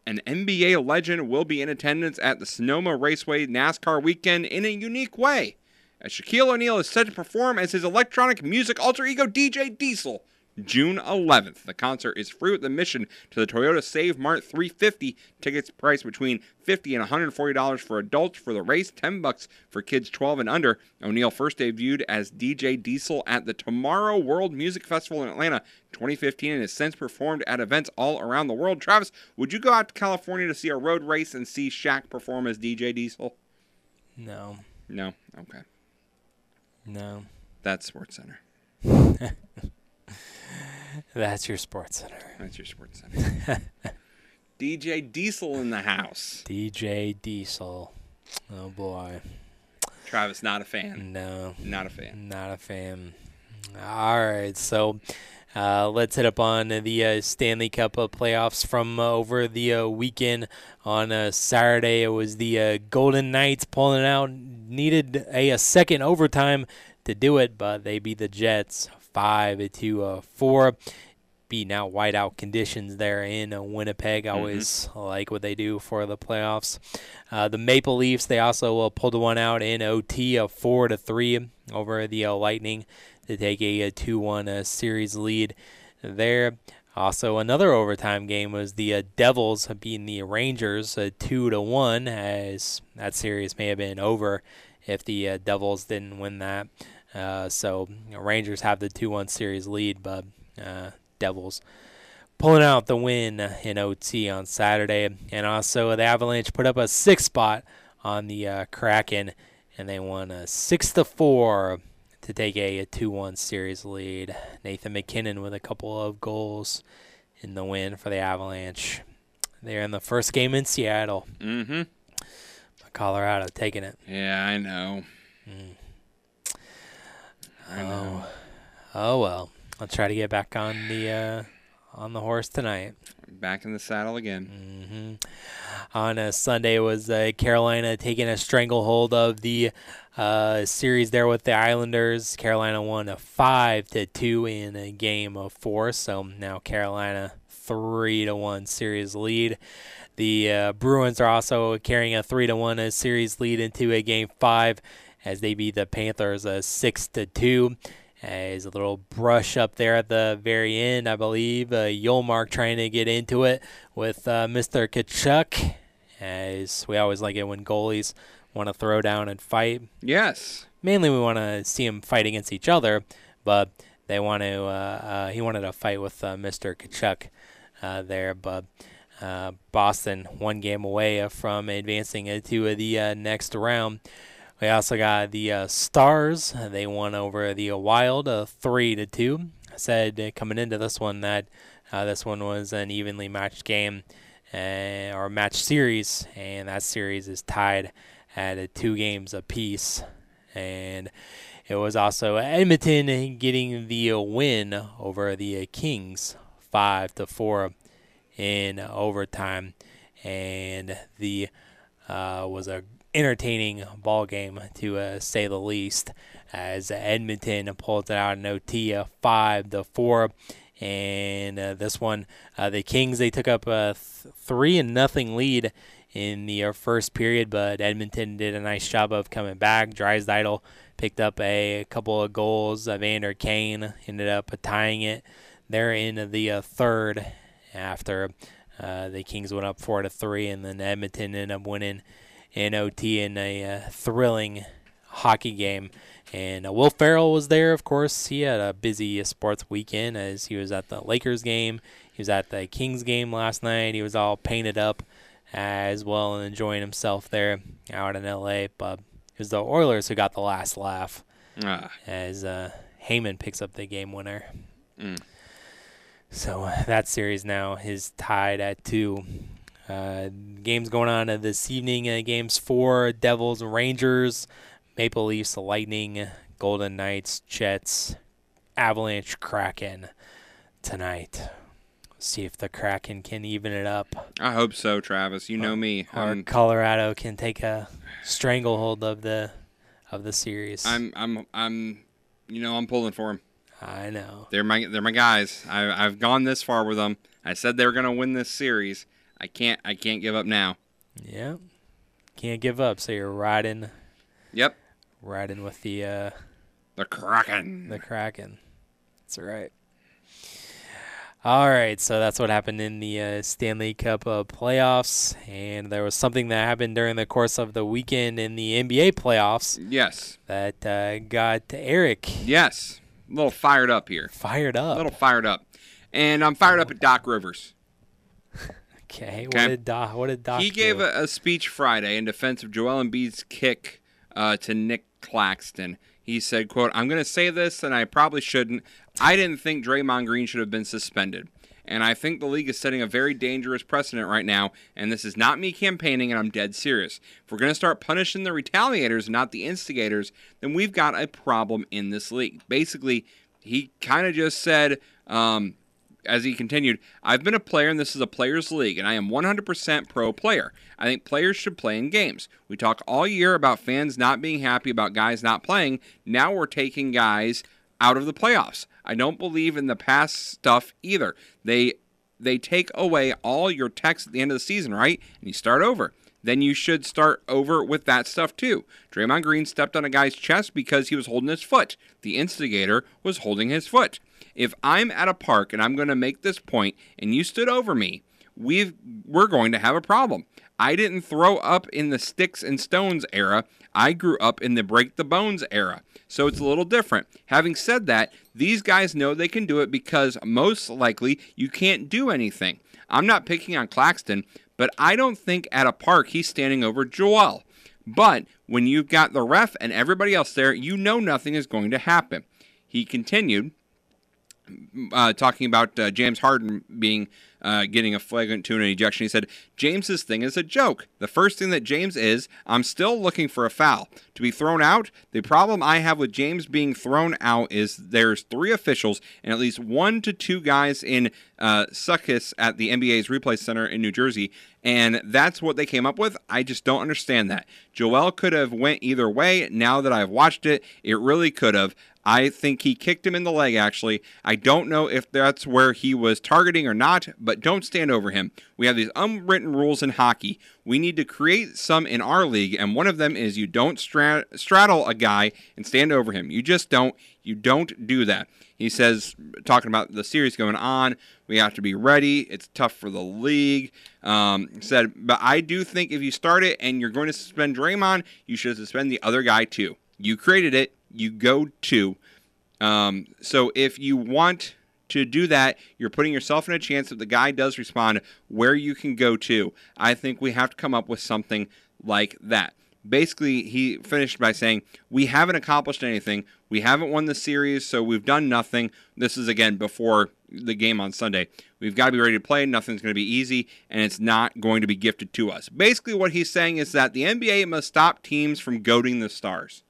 An NBA legend will be in attendance at the Sonoma Raceway NASCAR weekend in a unique way. As Shaquille O'Neal is set to perform as his electronic music alter ego DJ Diesel June 11th. The concert is free with admission to the Toyota Save Mart 350. Tickets priced between $50 and $140 for adults for the race, 10 bucks for kids 12 and under. O'Neal first debuted as DJ Diesel at the Tomorrow World Music Festival in Atlanta 2015 and has since performed at events all around the world. Travis, would you go out to California to see a road race and see Shaq perform as DJ Diesel? No. No. Okay. No. That's Sports Center. That's your sports center. That's your Sports Center. DJ Diesel in the house. DJ Diesel. Oh boy. Travis, not a fan. No. Not a fan. Not a fan. All right, so uh, let's hit up on the uh, Stanley Cup uh, playoffs from uh, over the uh, weekend. On uh, Saturday, it was the uh, Golden Knights pulling out. Needed a, a second overtime to do it, but they beat the Jets five to uh, four. beating out whiteout conditions there in uh, Winnipeg. Mm-hmm. Always like what they do for the playoffs. Uh, the Maple Leafs they also uh, pulled one out in OT of four to three over the uh, Lightning to take a, a two-one uh, series lead there. Also, another overtime game was the uh, Devils beating the Rangers uh, two to one, as that series may have been over if the uh, Devils didn't win that. Uh, so you know, Rangers have the two-one series lead, but uh, Devils pulling out the win in OT on Saturday, and also the Avalanche put up a six spot on the uh, Kraken, and they won a six to four to take a, a 2-1 series lead. Nathan MacKinnon with a couple of goals in the win for the Avalanche. They're in the first game in Seattle. Mm-hmm. Colorado taking it. Yeah, I know. Mm. I know. Oh well, I'll try to get back on the uh, on the horse tonight. Back in the saddle again. Mm-hmm. On a Sunday was uh, Carolina taking a stranglehold of the uh, series there with the Islanders. Carolina won a five to two in a game of four, so now Carolina three to one series lead. The uh, Bruins are also carrying a three to one series lead into a game five as they beat the Panthers a six to two. As a little brush up there at the very end, I believe. Uh, Ullmark trying to get into it with uh, Mr. Tkachuk. As we always like it when goalies want to throw down and fight. Yes. Mainly, we want to see them fight against each other, but they want to. Uh, uh, he wanted to fight with uh, Mr. Tkachuk uh, there, but uh, Boston one game away from advancing to the uh, next round. We also got the uh, Stars. They won over the Wild uh, three to two. I said uh, coming into this one that uh, this one was an evenly matched game uh, or match series, and that series is tied at uh, two games apiece. And it was also Edmonton getting the win over the Kings, five to four in overtime, and the uh, was a entertaining ball game to uh, say the least. As Edmonton pulls it out in OT, uh, five to four, and uh, this one, uh, the Kings they took up a th- three and nothing lead in the uh, first period, but Edmonton did a nice job of coming back. Draisaitl picked up a, couple of goals. Evander Kane ended up tying it there in the uh, third after the Kings went up four to three, and then Edmonton ended up winning in OT in a uh, thrilling hockey game. And uh, Will Ferrell was there, of course. He had a busy sports weekend as he was at the Lakers game. He was at the Kings game last night. He was all painted up as well and enjoying himself there out in LA. But it was the Oilers who got the last laugh Ah. as uh, Hyman picks up the game winner. Mm. So that series now is tied at two. Uh, games going on uh, this evening. Uh, games four: Devils, Rangers, Maple Leafs, Lightning, Golden Knights, Jets, Avalanche, Kraken tonight. See if the Kraken can even it up, I hope so, Travis. You know me. or I'm, Colorado can take a stranglehold of the of the series. I'm, I'm, I'm, you know, I'm pulling for them. I know. They're my, they're my guys. I, I've gone this far with them. I said they were gonna win this series. I can't, I can't give up now. Yeah, can't give up. So you're riding. Yep. Riding with the uh, the Kraken. The Kraken. That's right. All right, so that's what happened in the uh, Stanley Cup uh, playoffs, and there was something that happened during the course of the weekend in the NBA playoffs. Yes. That uh, got Eric. Yes. A little fired up here. Fired up. A little fired up, and I'm fired up at Doc Rivers. Okay, Okay. what did Doc? What did Doc? He do? gave a, a speech Friday in defense of Joel Embiid's kick uh, to Nick Claxton. He said, "quote I'm going to say this, and I probably shouldn't. I didn't think Draymond Green should have been suspended, and I think the league is setting a very dangerous precedent right now. And this is not me campaigning, and I'm dead serious. If we're going to start punishing the retaliators, not the instigators, then we've got a problem in this league." Basically, he kind of just said. Um, as he continued, I've been a player and this is a players' league, and I am 100% pro player. I think players should play in games. We talk all year about fans not being happy about guys not playing. Now we're taking guys out of the playoffs. I don't believe in the past stuff either. They they take away all your techs at the end of the season, right? And you start over. Then you should start over with that stuff too. Draymond Green stepped on a guy's chest because he was holding his foot. The instigator was holding his foot. If I'm at a park and I'm going to make this point and you stood over me, we've we're going to have a problem. I didn't throw up in the sticks and stones era. I grew up in the break the bones era. So it's a little different. Having said that, these guys know they can do it because most likely you can't do anything. I'm not picking on Claxton, but I don't think at a park he's standing over Joel. But when you've got the ref and everybody else there, you know nothing is going to happen. He continued, uh, talking about uh, James Harden being uh, getting a flagrant two and an ejection. He said, James's thing is a joke. The first thing that James is, I'm still looking for a foul. To be thrown out, the problem I have with James being thrown out is there's three officials and at least one to two guys in uh, Secaucus at the NBA's replay center in New Jersey, and that's what they came up with. I just don't understand that. Joel could have went either way. Now that I've watched it, it really could have. I think he kicked him in the leg, actually. I don't know if that's where he was targeting or not, but don't stand over him. We have these unwritten rules in hockey. We need to create some in our league, and one of them is you don't stra- straddle a guy and stand over him. You just don't. You don't do that. He says, talking about the series going on, we have to be ready. It's tough for the league. Um, said, but I do think if you start it and you're going to suspend Draymond, you should suspend the other guy too. You created it you go to. Um, so if you want to do that, you're putting yourself in a chance if the guy does respond where you can go to. I think we have to come up with something like that. Basically, he finished by saying, We haven't accomplished anything. We haven't won the series, so we've done nothing. This is again before the game on Sunday. We've got to be ready to play. Nothing's going to be easy, and it's not going to be gifted to us. Basically, what he's saying is that the NBA must stop teams from goading the stars.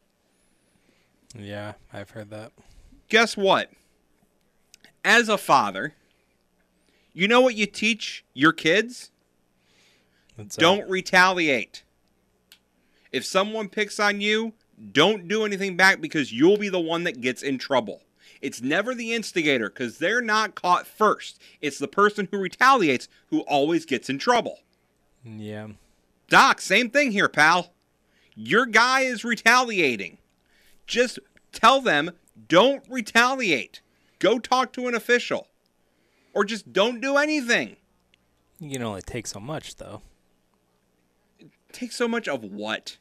Yeah, I've heard that. Guess what? As a father, you know what you teach your kids? What's don't retaliate. If someone picks on you, don't do anything back because you'll be the one that gets in trouble. It's never the instigator because they're not caught first. It's the person who retaliates who always gets in trouble. Yeah. Doc, same thing here, pal. Your guy is retaliating. Just tell them don't retaliate. Go talk to an official. Or just don't do anything. You can only take so much, though. Take so much of what?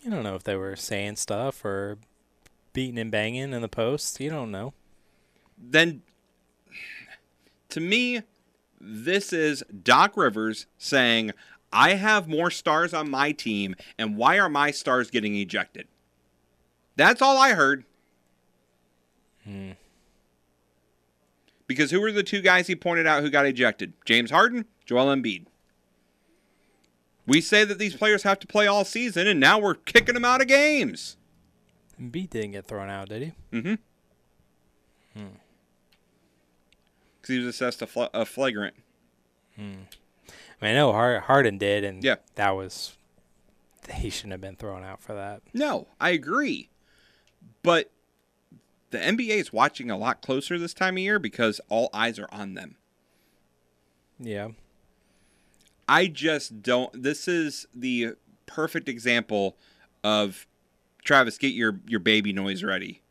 You don't know if they were saying stuff or beating and banging in the post. You don't know. Then, to me, this is Doc Rivers saying, I have more stars on my team, and why are my stars getting ejected? That's all I heard. Hmm. Because who were the two guys he pointed out who got ejected? James Harden, Joel Embiid. We say that these players have to play all season, and now we're kicking them out of games. Embiid didn't get thrown out, did he? Mm-hmm. Hmm. Because he was assessed a, fl- a flagrant. Hmm. I, mean, I know Harden did, and yeah. that was he shouldn't have been thrown out for that. No, I agree. But the NBA is watching a lot closer this time of year because all eyes are on them. Yeah. I just don't. This is the perfect example of Travis. Get your your baby noise ready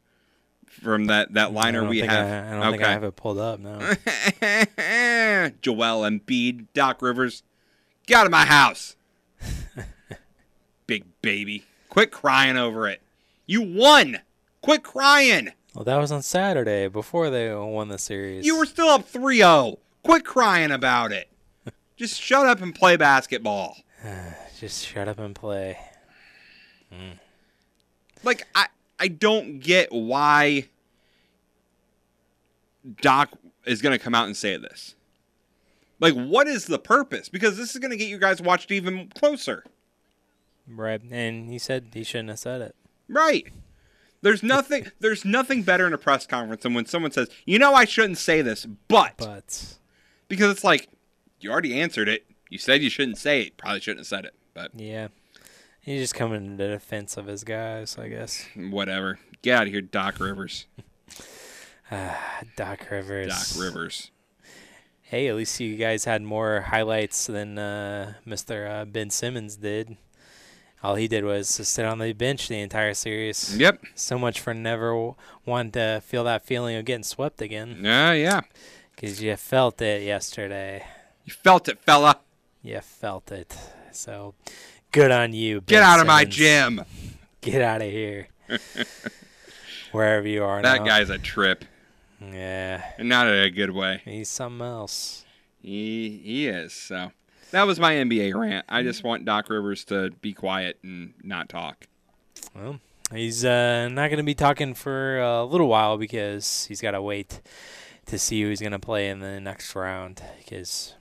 from that that liner we have. I, I don't okay. think I have it pulled up. No. Joel Embiid, Doc Rivers, get out of my house. Big baby, quit crying over it. You won. Quit crying. Well, that was on Saturday before they won the series. You were still up 3 0. Quit crying about it. Just shut up and play basketball. Just shut up and play. Mm. Like, I, I don't get why Doc is going to come out and say this. Like, what is the purpose? Because this is going to get you guys watched even closer. Right. And he said he shouldn't have said it. Right. There's nothing there's nothing better in a press conference than when someone says, "You know I shouldn't say this, but." But because it's like you already answered it. You said you shouldn't say it. Probably shouldn't have said it. But Yeah. He's just coming in defense of his guys, I guess. Whatever. Get out of here, Doc Rivers. Ah, Doc Rivers. Doc Rivers. Hey, at least you guys had more highlights than uh, Mr. Uh, ben Simmons did. All he did was to sit on the bench the entire series. Yep. So much for never wanting to feel that feeling of getting swept again. Yeah, yeah. Because you felt it yesterday. You felt it, fella. You felt it. So good on you. Get Ben out of my gym. Get out of here. Wherever you are That now. guy's a trip. Yeah. And not in a good way. He's something else. He he is. So that was my NBA rant. I just want Doc Rivers to be quiet and not talk. Well, he's uh, not going to be talking for a little while because he's got to wait to see who he's going to play in the next round. Because,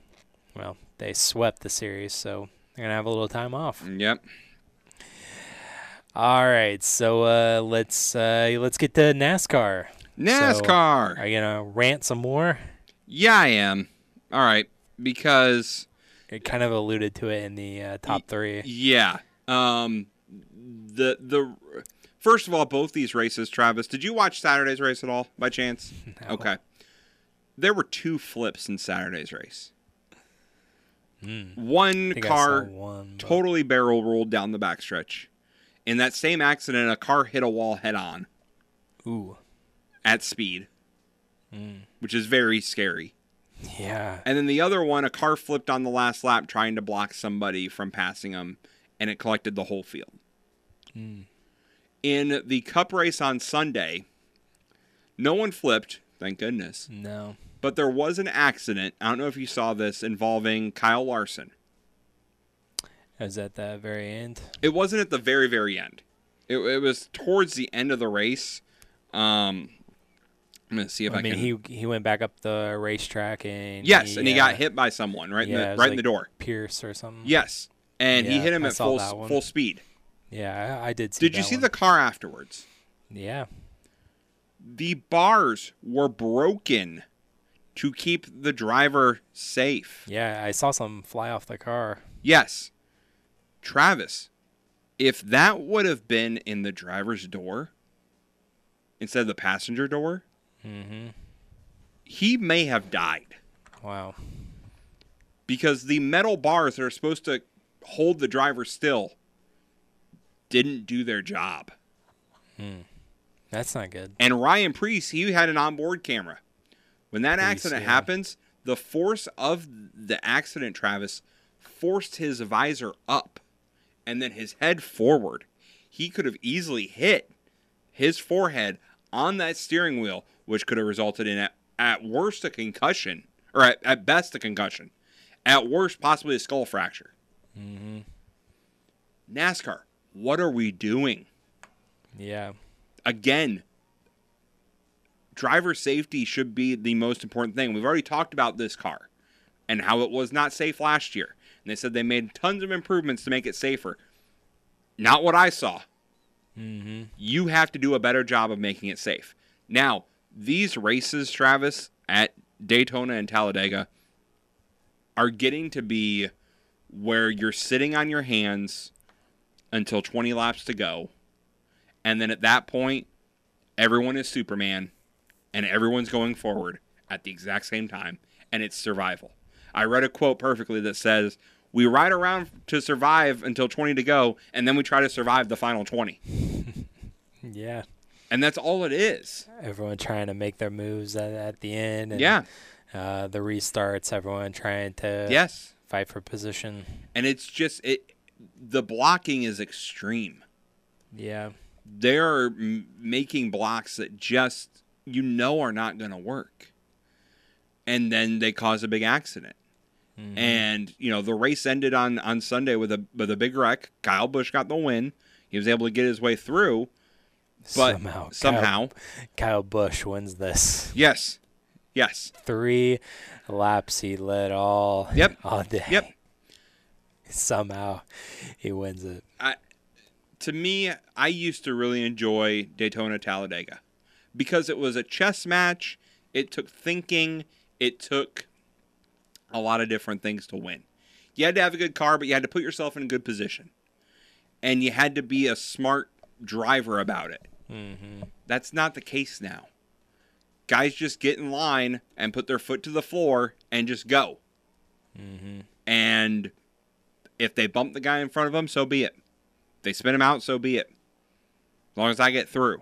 well, they swept the series, so they're going to have a little time off. Yep. All right, so uh, let's uh, let's get to NASCAR. NASCAR. So, are you gonna rant some more? Yeah, I am. All right, because it kind of alluded to it in the uh, top three. Yeah. Um the the first of all, both these races, Travis, did you watch Saturday's race at all by chance? Okay. There were two flips in Saturday's race. Hmm. One car one, but- totally barrel rolled down the backstretch. In that same accident, a car hit a wall head on. Ooh. At speed, Mm. which is very scary. Yeah. And then the other one, a car flipped on the last lap trying to block somebody from passing them, and it collected the whole field. Mm. In the cup race on Sunday, no one flipped, thank goodness. No. But there was an accident. I don't know if you saw this involving Kyle Larson. Was at the very end? It wasn't at the very, very end. It, it was towards the end of the race. Um, I'm gonna see if I, I mean, can. he he went back up the racetrack and yes, and he uh, got hit by someone right yeah, in the right in the door. Pierce or something. Yes, and he hit him I at full full speed. Yeah, I, I did see. Did you see one. the car afterwards? Yeah. The bars were broken to keep the driver safe. Yeah, I saw some fly off the car. Yes. Travis, if that would have been in the driver's door instead of the passenger door, Mm-hmm. he may have died Wow. because the metal bars that are supposed to hold the driver still didn't do their job. Hmm. That's not good. And Ryan Preece, he had an onboard camera. When that Preece, accident yeah. happens, the force of the accident, Travis, forced his visor up and then his head forward. He could have easily hit his forehead on that steering wheel, which could have resulted in, at, at worst, a concussion, or at, at best, a concussion. At worst, possibly a skull fracture. Mm-hmm. NASCAR, what are we doing? Yeah. again, driver safety should be the most important thing. We've already talked about this car and how it was not safe last year. And they said they made tons of improvements to make it safer. Not what I saw. Mm-hmm. You have to do a better job of making it safe. Now, these races, Travis, at Daytona and Talladega, are getting to be where you're sitting on your hands until 20 laps to go. And then at that point, everyone is Superman and everyone's going forward at the exact same time. And it's survival. I read a quote perfectly that says, We ride around to survive until 20 to go, and then we try to survive the final 20. Yeah. And that's all it is. Everyone trying to make their moves at, at the end. And, Yeah. Uh, the restarts. Everyone trying to Yes. fight for position. And it's just, it. the blocking is extreme. Yeah. They're m- making blocks that just, you know, are not going to work. And then they cause a big accident. Mm-hmm. And you know the race ended on on Sunday with a with a big wreck. Kyle Busch got the win. He was able to get his way through, but somehow, somehow, Kyle, Kyle Busch wins this. yes, yes, Three laps he led all. Yep. All day. Yep. Somehow, he wins it. I, to me, I used to really enjoy Daytona Talladega because it was a chess match. It took thinking. It took a lot of different things to win. You had to have a good car, but you had to put yourself in a good position. and you had to be a smart driver about it. Mm-hmm. That's not the case now. Guys just get in line and put their foot to the floor and just go. Mm-hmm. And if they bump the guy in front of them, so be it. If they spin him out, so be it. As long as I get through.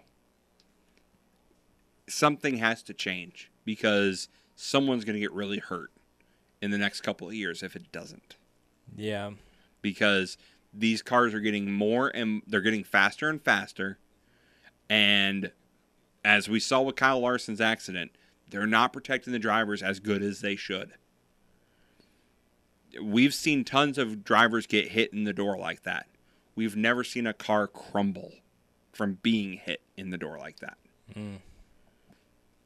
Something has to change because someone's going to get really hurt in the next couple of years if it doesn't. Yeah. Because these cars are getting more and they're getting faster and faster. And as we saw with Kyle Larson's accident, they're not protecting the drivers as good as they should. We've seen tons of drivers get hit in the door like that. We've never seen a car crumble from being hit in the door like that. Mm.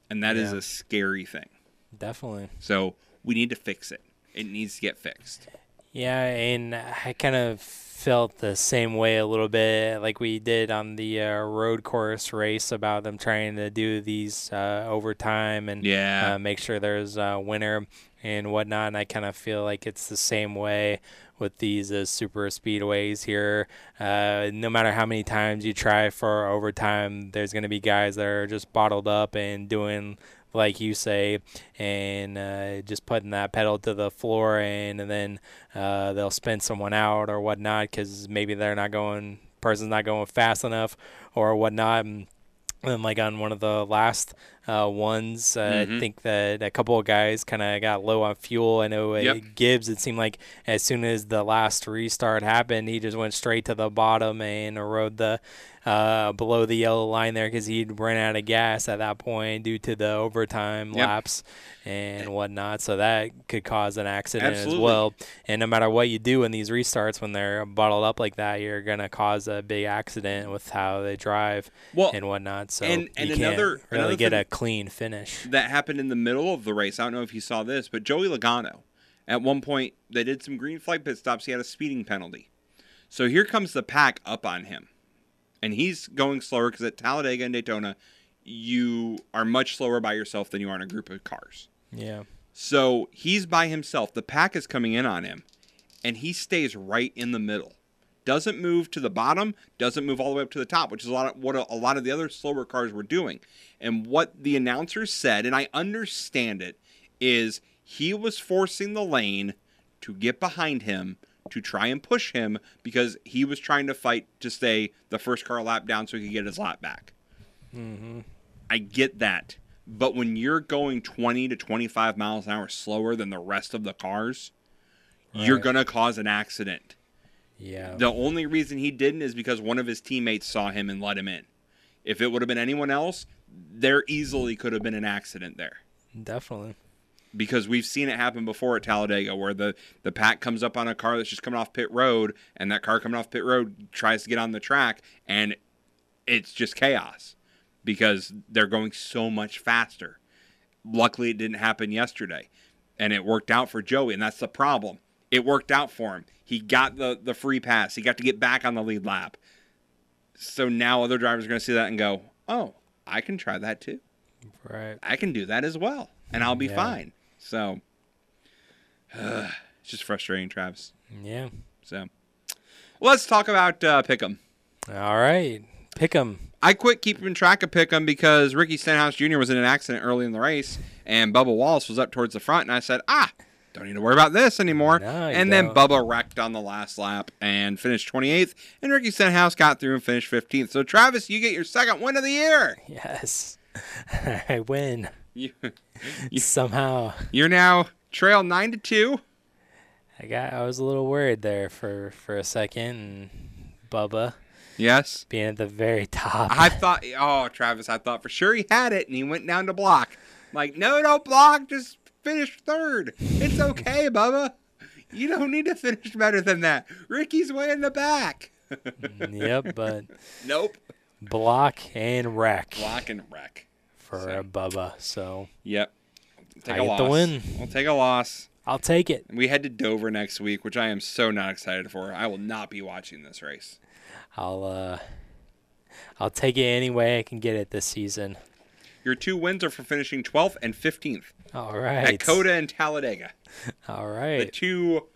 And that is Yeah. a scary thing. Definitely. So we need to fix it. It needs to get fixed. Yeah, and I kind of felt the same way a little bit, like we did on the uh, road course race about them trying to do these uh, overtime and Yeah. uh, make sure there's a winner and whatnot. And I kind of feel like it's the same way with these uh, super speedways here. Uh, no matter how many times you try for overtime, there's going to be guys that are just bottled up and doing like you say, and uh, just putting that pedal to the floor, and, and then uh, they'll spin someone out or whatnot because maybe they're not going, person's not going fast enough or whatnot. And, and like on one of the last uh, ones, uh, Mhm. I think that a couple of guys kind of got low on fuel. I know uh, Yep. Gibbs, it seemed like as soon as the last restart happened, he just went straight to the bottom and rode the uh, below the yellow line there because he'd run out of gas at that point due to the overtime Yep. laps and whatnot. So that could cause an accident Absolutely. as well. And no matter what you do in these restarts, when they're bottled up like that, you're gonna cause a big accident with how they drive Well, and whatnot. So and- and you can't another- really another get a clean finish. that happened in the middle of the race. I don't know if you saw this, but Joey Logano, at one point, they did some green flag pit stops. He had a speeding penalty. So here comes the pack up on him. And he's going slower because at Talladega and Daytona, you are much slower by yourself than you are in a group of cars. Yeah. So he's by himself. The pack is coming in on him, and he stays right in the middle. Doesn't move to the bottom, doesn't move all the way up to the top, which is a lot of what a, a lot of the other slower cars were doing. And what the announcers said, and I understand it, is he was forcing the lane to get behind him to try and push him because he was trying to fight to stay the first car lap down so he could get his lap back. Mm-hmm. I get that. But when you're going 20 to 25 miles an hour slower than the rest of the cars, you're going to cause an accident. Yeah. The only reason he didn't is because one of his teammates saw him and let him in. If it would have been anyone else, there easily could have been an accident there. Definitely. Because we've seen it happen before at Talladega where the, the pack comes up on a car that's just coming off pit road and that car coming off pit road tries to get on the track and it's just chaos because they're going so much faster. Luckily, it didn't happen yesterday, and it worked out for Joey, and that's the problem. It worked out for him. He got the the free pass. He got to get back on the lead lap. So now other drivers are going to see that and go, "Oh, I can try that too. Right. I can do that as well, and I'll be Yeah. fine." So it's just frustrating, Travis. Yeah. So let's talk about uh, Pick'em. All right. Pick'em. I quit keeping track of Pick'em because Ricky Stenhouse Jr. was in an accident early in the race, and Bubba Wallace was up towards the front, and I said, ah, don't need to worry about this anymore. No, and then don't. Bubba wrecked on the last lap and finished 28th, and Ricky Stenhouse got through and finished 15th. So, Travis, you get your second win of the year. Yes. I win. You, Somehow. you're now trail 9 to 2. I got I was a little worried there for for a second and Bubba Yes. being at the very top. I thought, oh, Travis, I thought for sure he had it, and he went down to block. Like, no, don't block, just finish third. It's okay, Bubba. You don't need to finish better than that. Ricky's way in the back. yep, but Nope. block and wreck Block and wreck. For a Bubba. So Yep. Take I a loss. the win. We'll take a loss. I'll take it. We head to Dover next week, which I am so not excited for. I will not be watching this race. I'll uh I'll take it any way I can get it this season. Your two wins are for finishing 12th and 15th All right. at COTA and Talladega. All right. The two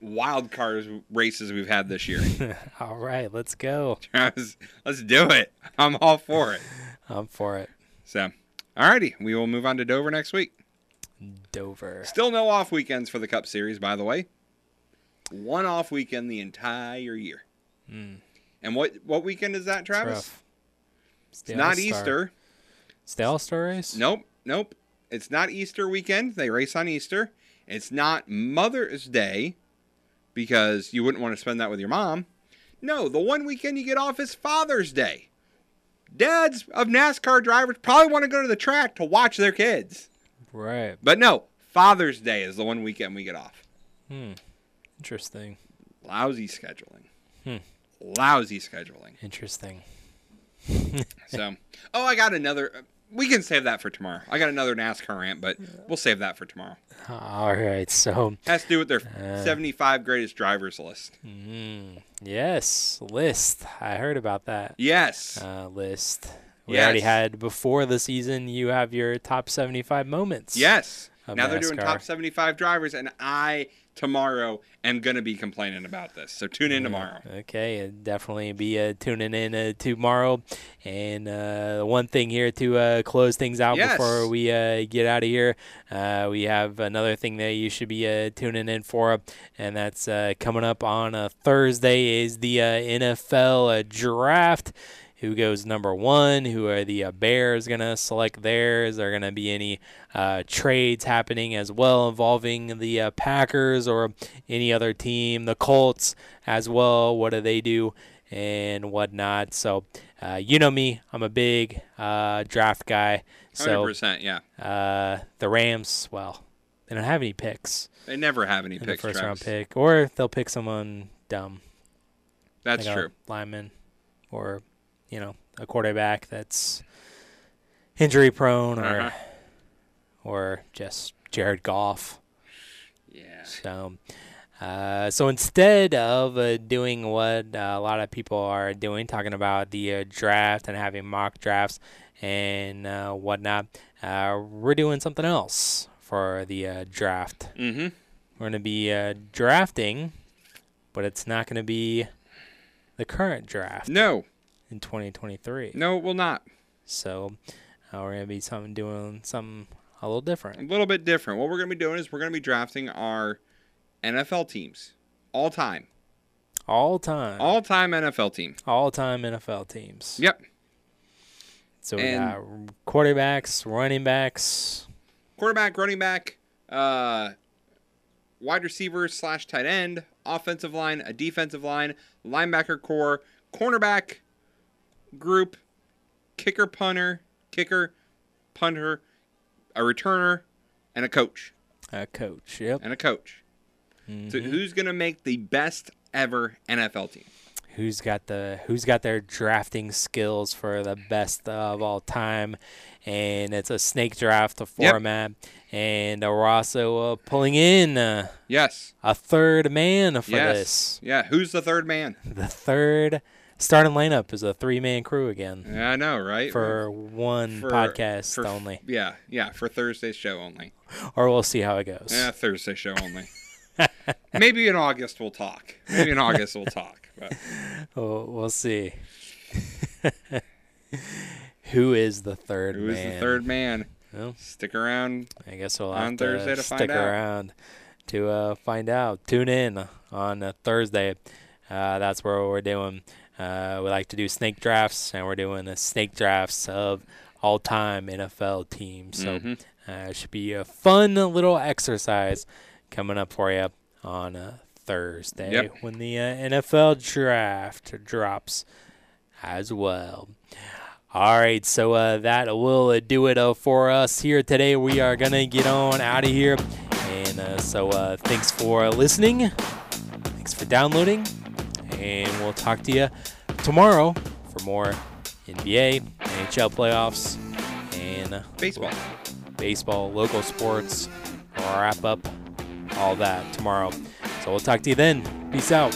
wild card races we've had this year. all right, let's go. Travis, let's do it. I'm all for it. I'm for it. So, alrighty, we will move on to Dover next week. Dover. Still no off weekends for the Cup Series, by the way. One off weekend the entire year. Mm. And what what weekend is that, Travis? rough. It's not. Easter. It's the All Star race? Nope, nope. It's not Easter weekend. They race on Easter. It's not Mother's Day because you wouldn't want to spend that with your mom. No, the one weekend you get off is Father's Day. Dads of NASCAR drivers probably want to go to the track to watch their kids. Right. But no, Father's Day is the one weekend we get off. Hmm. Interesting. Lousy scheduling. Hmm. Lousy scheduling. Interesting. So, oh, I got another. We can save that for tomorrow. I got another NASCAR rant, but we'll save that for tomorrow. All right. So, Has to do with their Uh. 75 greatest drivers list. mm, yes, list. I heard about that. Yes. Uh, list. We already had before the season. You have your top 75 moments. Yes. Now they're doing top 75 drivers, and I tomorrow am going to be complaining about this. So tune in tomorrow. Okay, definitely be uh, tuning in uh, tomorrow. And uh, one thing here to uh, close things out Yes. before we uh, get out of here, uh, we have another thing that you should be uh, tuning in for, and that's uh, coming up on uh, Thursday is the uh, NFL uh, draft. Who goes number one? Who are the uh, Bears going to select theirs? Are there going to be any uh, trades happening as well involving the uh, Packers or any other team? The Colts as well. What do they do and whatnot? So, uh, you know me, I'm a big uh, draft guy. So, 100%, yeah. Uh, the Rams, well, they don't have any picks. They never have any picks, first round pick, or they'll pick someone dumb. That's like a true. lineman, or you know, a quarterback that's injury prone, or Uh-huh. or just Jared Goff. Yeah. So, uh, so instead of uh, doing what uh, a lot of people are doing, talking about the uh, draft and having mock drafts and uh, whatnot, uh, we're doing something else for the uh, draft. Mm-hmm. We're going to be uh, drafting, but it's not going to be the current draft. No. In 2023. No, it will not. So uh, we're going to be doing something a little different. A little bit different. What we're going to be doing is we're going to be drafting our NFL teams all time. All time. All time NFL team. All time NFL teams. Yep. So we And- got quarterbacks, running backs. Quarterback, running back, uh, wide receiver slash tight end, offensive line, a defensive line, linebacker core, cornerback group, kicker, punter, kicker, punter, a returner, and a coach. A coach, yep. And a coach. So who's to make the best ever NFL team? Who's got the Who's got their drafting skills for the best of all time? And it's a snake draft Yep. format. And uh, we're also uh, pulling in uh, yes a third man for yes. this. Yeah, who's the third man? The third starting lineup is a three man crew again. Yeah, I know, right? For one For- podcast for- only. Yeah, yeah, for Thursday's show only. Or we'll see how it goes. Yeah, Thursday show only. Maybe in August we'll talk. Maybe in August we'll talk. But Oh, we'll see. Who is the third who's man? Who is the third man? Well, Stick around. I guess we'll on have to Thursday to stick find out. around to uh, find out. Tune in on Thursday. Uh, that's where we're doing. Uh, we like to do snake drafts, and we're doing the snake drafts of all-time NFL teams. So Mhm. uh, it should be a fun little exercise coming up for you on uh, Thursday Yep. when the uh, NFL draft drops as well. All right, so uh, that will uh, do it uh, for us here today. We are going to get on out of here. And uh, so uh, thanks for listening. Thanks for downloading. And we'll talk to you tomorrow for more NBA, NHL playoffs, and uh, Baseball. baseball, local sports, wrap up all that tomorrow. So we'll talk to you then. Peace out.